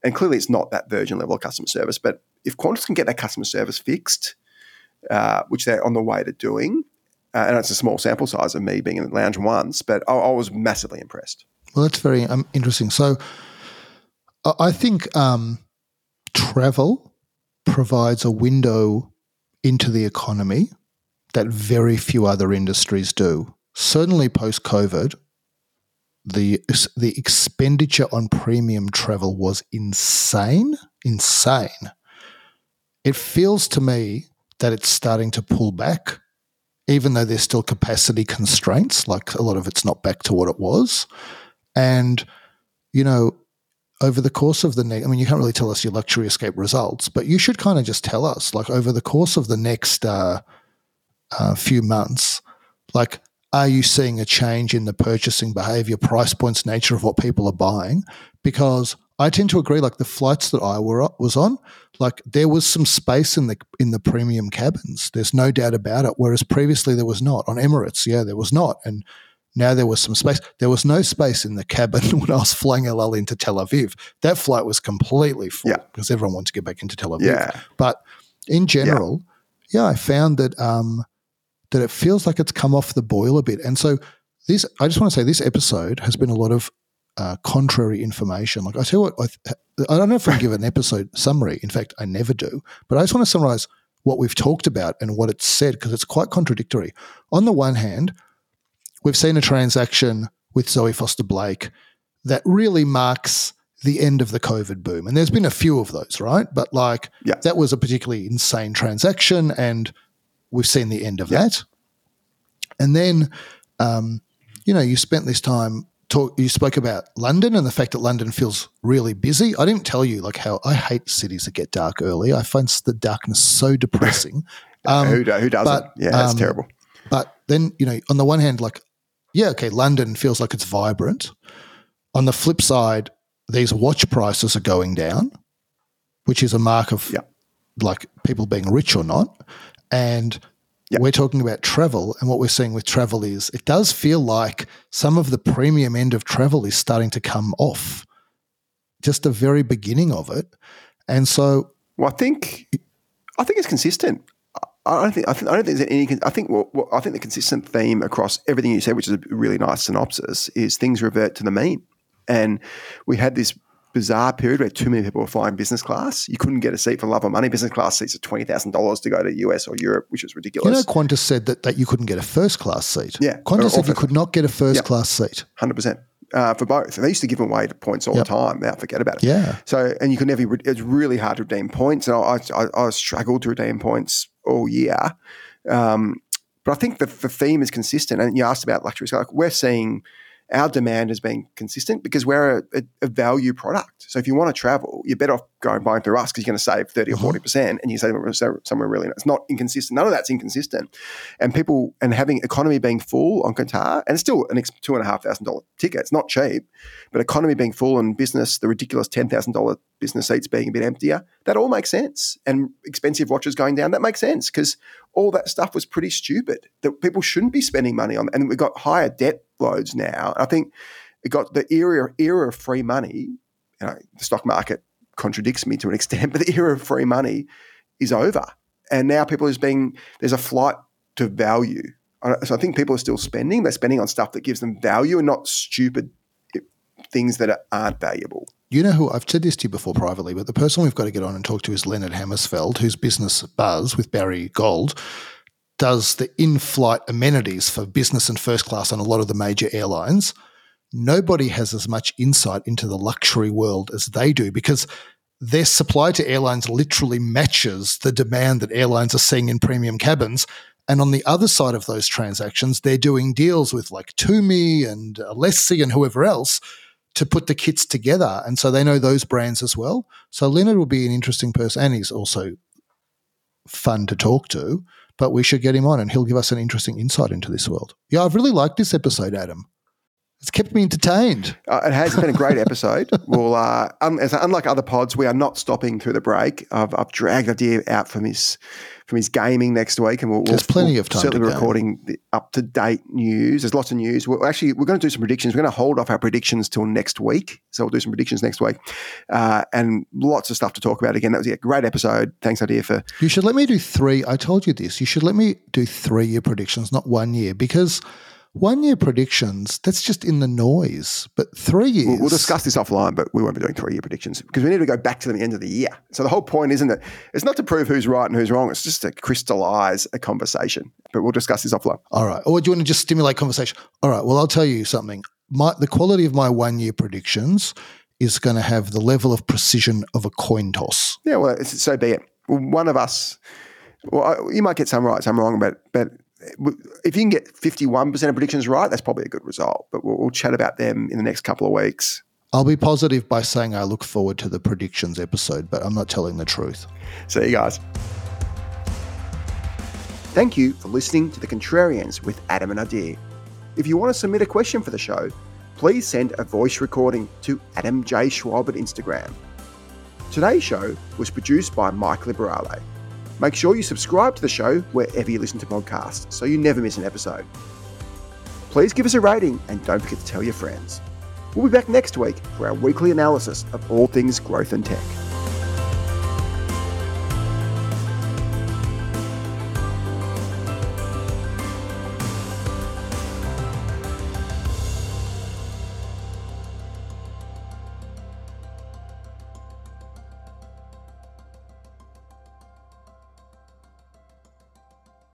and clearly it's not that Virgin level of customer service, but if Qantas can get that customer service fixed, uh, which they're on the way to doing, uh, and it's a small sample size of me being in the lounge once, but I, I was massively impressed. Well, that's very um, interesting. So, I- think um, travel provides a window into the economy that very few other industries do. Certainly, post COVID, the the expenditure on premium travel was insane, insane. It feels to me that it's starting to pull back, even though there's still capacity constraints. Like a lot of it's not back to what it was. And, you know, over the course of the next, I mean, you can't really tell us your luxury escape results, but you should kind of just tell us, like, over the course of the next uh, uh, few months, like, are you seeing a change in the purchasing behavior, price points, nature of what people are buying? Because I tend to agree, like the flights that I were was on, like there was some space in the in the premium cabins. There's no doubt about it. Whereas previously there was not on Emirates. Yeah, there was not, and now there was some space. There was no space in the cabin when I was flying El Al into Tel Aviv. That flight was completely full Yeah. because everyone wanted to get back into Tel Aviv. Yeah. But in general, yeah, I found that um, that it feels like it's come off the boil a bit. And so this, I just want to say, this episode has been a lot of uh, contrary information. Like I tell you what, I, th- I don't know if I can give an episode summary. In fact, I never do. But I just want to summarize what we've talked about and what it's said because it's quite contradictory. On the one hand, we've seen a transaction with Zoe Foster Blake that really marks the end of the COVID boom. And there's been a few of those, right? But like Yeah. that was a particularly insane transaction and we've seen the end of that. And then, um, you know, you spent this time talk. You spoke about London and the fact that London feels really busy. I didn't tell you like how I hate cities that get dark early. I find the darkness so depressing. Um, who, who doesn't? but, yeah, that's um, terrible. but then, you know, on the one hand, like, yeah, okay, London feels like it's vibrant. On the flip side, these watch prices are going down, which is a mark of Yeah. like people being rich or not. And Yeah. we're talking about travel, and what we're seeing with travel is it does feel like some of the premium end of travel is starting to come off, just the very beginning of it. And so, Well, I think I think it's consistent. I don't think I, think, I don't think there's any. I think what, what I think the consistent theme across everything you said, which is a really nice synopsis, is things revert to the mean. And we had this bizarre period where too many people were flying business class. You couldn't get a seat for love or money. Business class seats are twenty thousand dollars to go to US or Europe, which is ridiculous. you know. Qantas said that, that you couldn't get a first class seat. Yeah, Qantas said you could not get a first Yeah. class seat. Hundred percent uh, for both. And they used to give away points all Yep. the time. Now forget about it. Yeah. So and you could never. It's really hard to redeem points, and I, I, I struggled to redeem points all year. Um, but I think the, the theme is consistent. And you asked about luxury. Like we're seeing our demand has been consistent because we're a, a, a value product. So if you want to travel, you're better off going buying through us because you're going to save 30 or mm-hmm. 40 percent, and you say somewhere really it's not inconsistent. None of that's inconsistent, and people and having economy being full on Qatar, and it's still an two and a half thousand dollar ticket. It's not cheap, but economy being full and business, the ridiculous ten thousand dollar business seats being a bit emptier, that all makes sense. And expensive watches going down, that makes sense because all that stuff was pretty stupid. That people shouldn't be spending money on, and we've got higher debt loads now. I think it got the era era of free money. You know, the stock market contradicts me to an extent, but the era of free money is over. And now people is being there's a flight to value. So I think people are still spending. They're spending on stuff that gives them value and not stupid things that aren't valuable. You know who I've said this to you before privately, but the person we've got to get on and talk to is Leonard Hammersfeld, whose business Buzz with Barry Gold does the in-flight amenities for business and first class on a lot of the major airlines nobody has as much insight into the luxury world as they do because their supply to airlines literally matches the demand that airlines are seeing in premium cabins. And on the other side of those transactions, they're doing deals with like Tumi and Alessi and whoever else to put the kits together. And so they know those brands as well. So Leonard will be an interesting person and he's also fun to talk to, but we should get him on and he'll give us an interesting insight into this world. Yeah, I've really liked this episode, Adam. It's kept me entertained. Uh, it has been a great episode. well, uh, as, unlike other pods, we are not stopping through the break. I've, I've dragged Adir out from his from his gaming next week, and we'll, there's we'll, plenty of time. Certainly, recording the up to date news. There's lots of news. We're actually we're going to do some predictions. We're going to hold off our predictions till next week. So we'll do some predictions next week, uh, and lots of stuff to talk about. Again, that was a great episode. Thanks, Adir, for. You should let me do three. I told you this. You should let me do three year predictions, not one year, because one year predictions, that's just in the noise. But three years. We'll, we'll, discuss this offline, but we won't be doing three year predictions because we need to go back to the end of the year. So the whole point isn't it? It's not to prove who's right and who's wrong. It's just to crystallize a conversation. But we'll discuss this offline. All right. Or do you want to just stimulate conversation? All right. Well, I'll tell you something. My, the quality of my one year predictions is going to have the level of precision of a coin toss. Yeah. Well, so be it. One of us. Well, you might get some right, some wrong, but but if you can get 51% of predictions right, that's probably a good result. But we'll, we'll, chat about them in the next couple of weeks. I'll be positive by saying I look forward to the predictions episode, but I'm not telling the truth. See you guys. Thank you for listening to The Contrarians with Adam and Adir. If you want to submit a question for the show, please send a voice recording to Adam J. Schwab at Instagram. Today's show was produced by Mike Liberale. Make sure you subscribe to the show wherever you listen to podcasts so you never miss an episode. Please give us a rating and don't forget to tell your friends. We'll be back next week for our weekly analysis of all things growth and tech.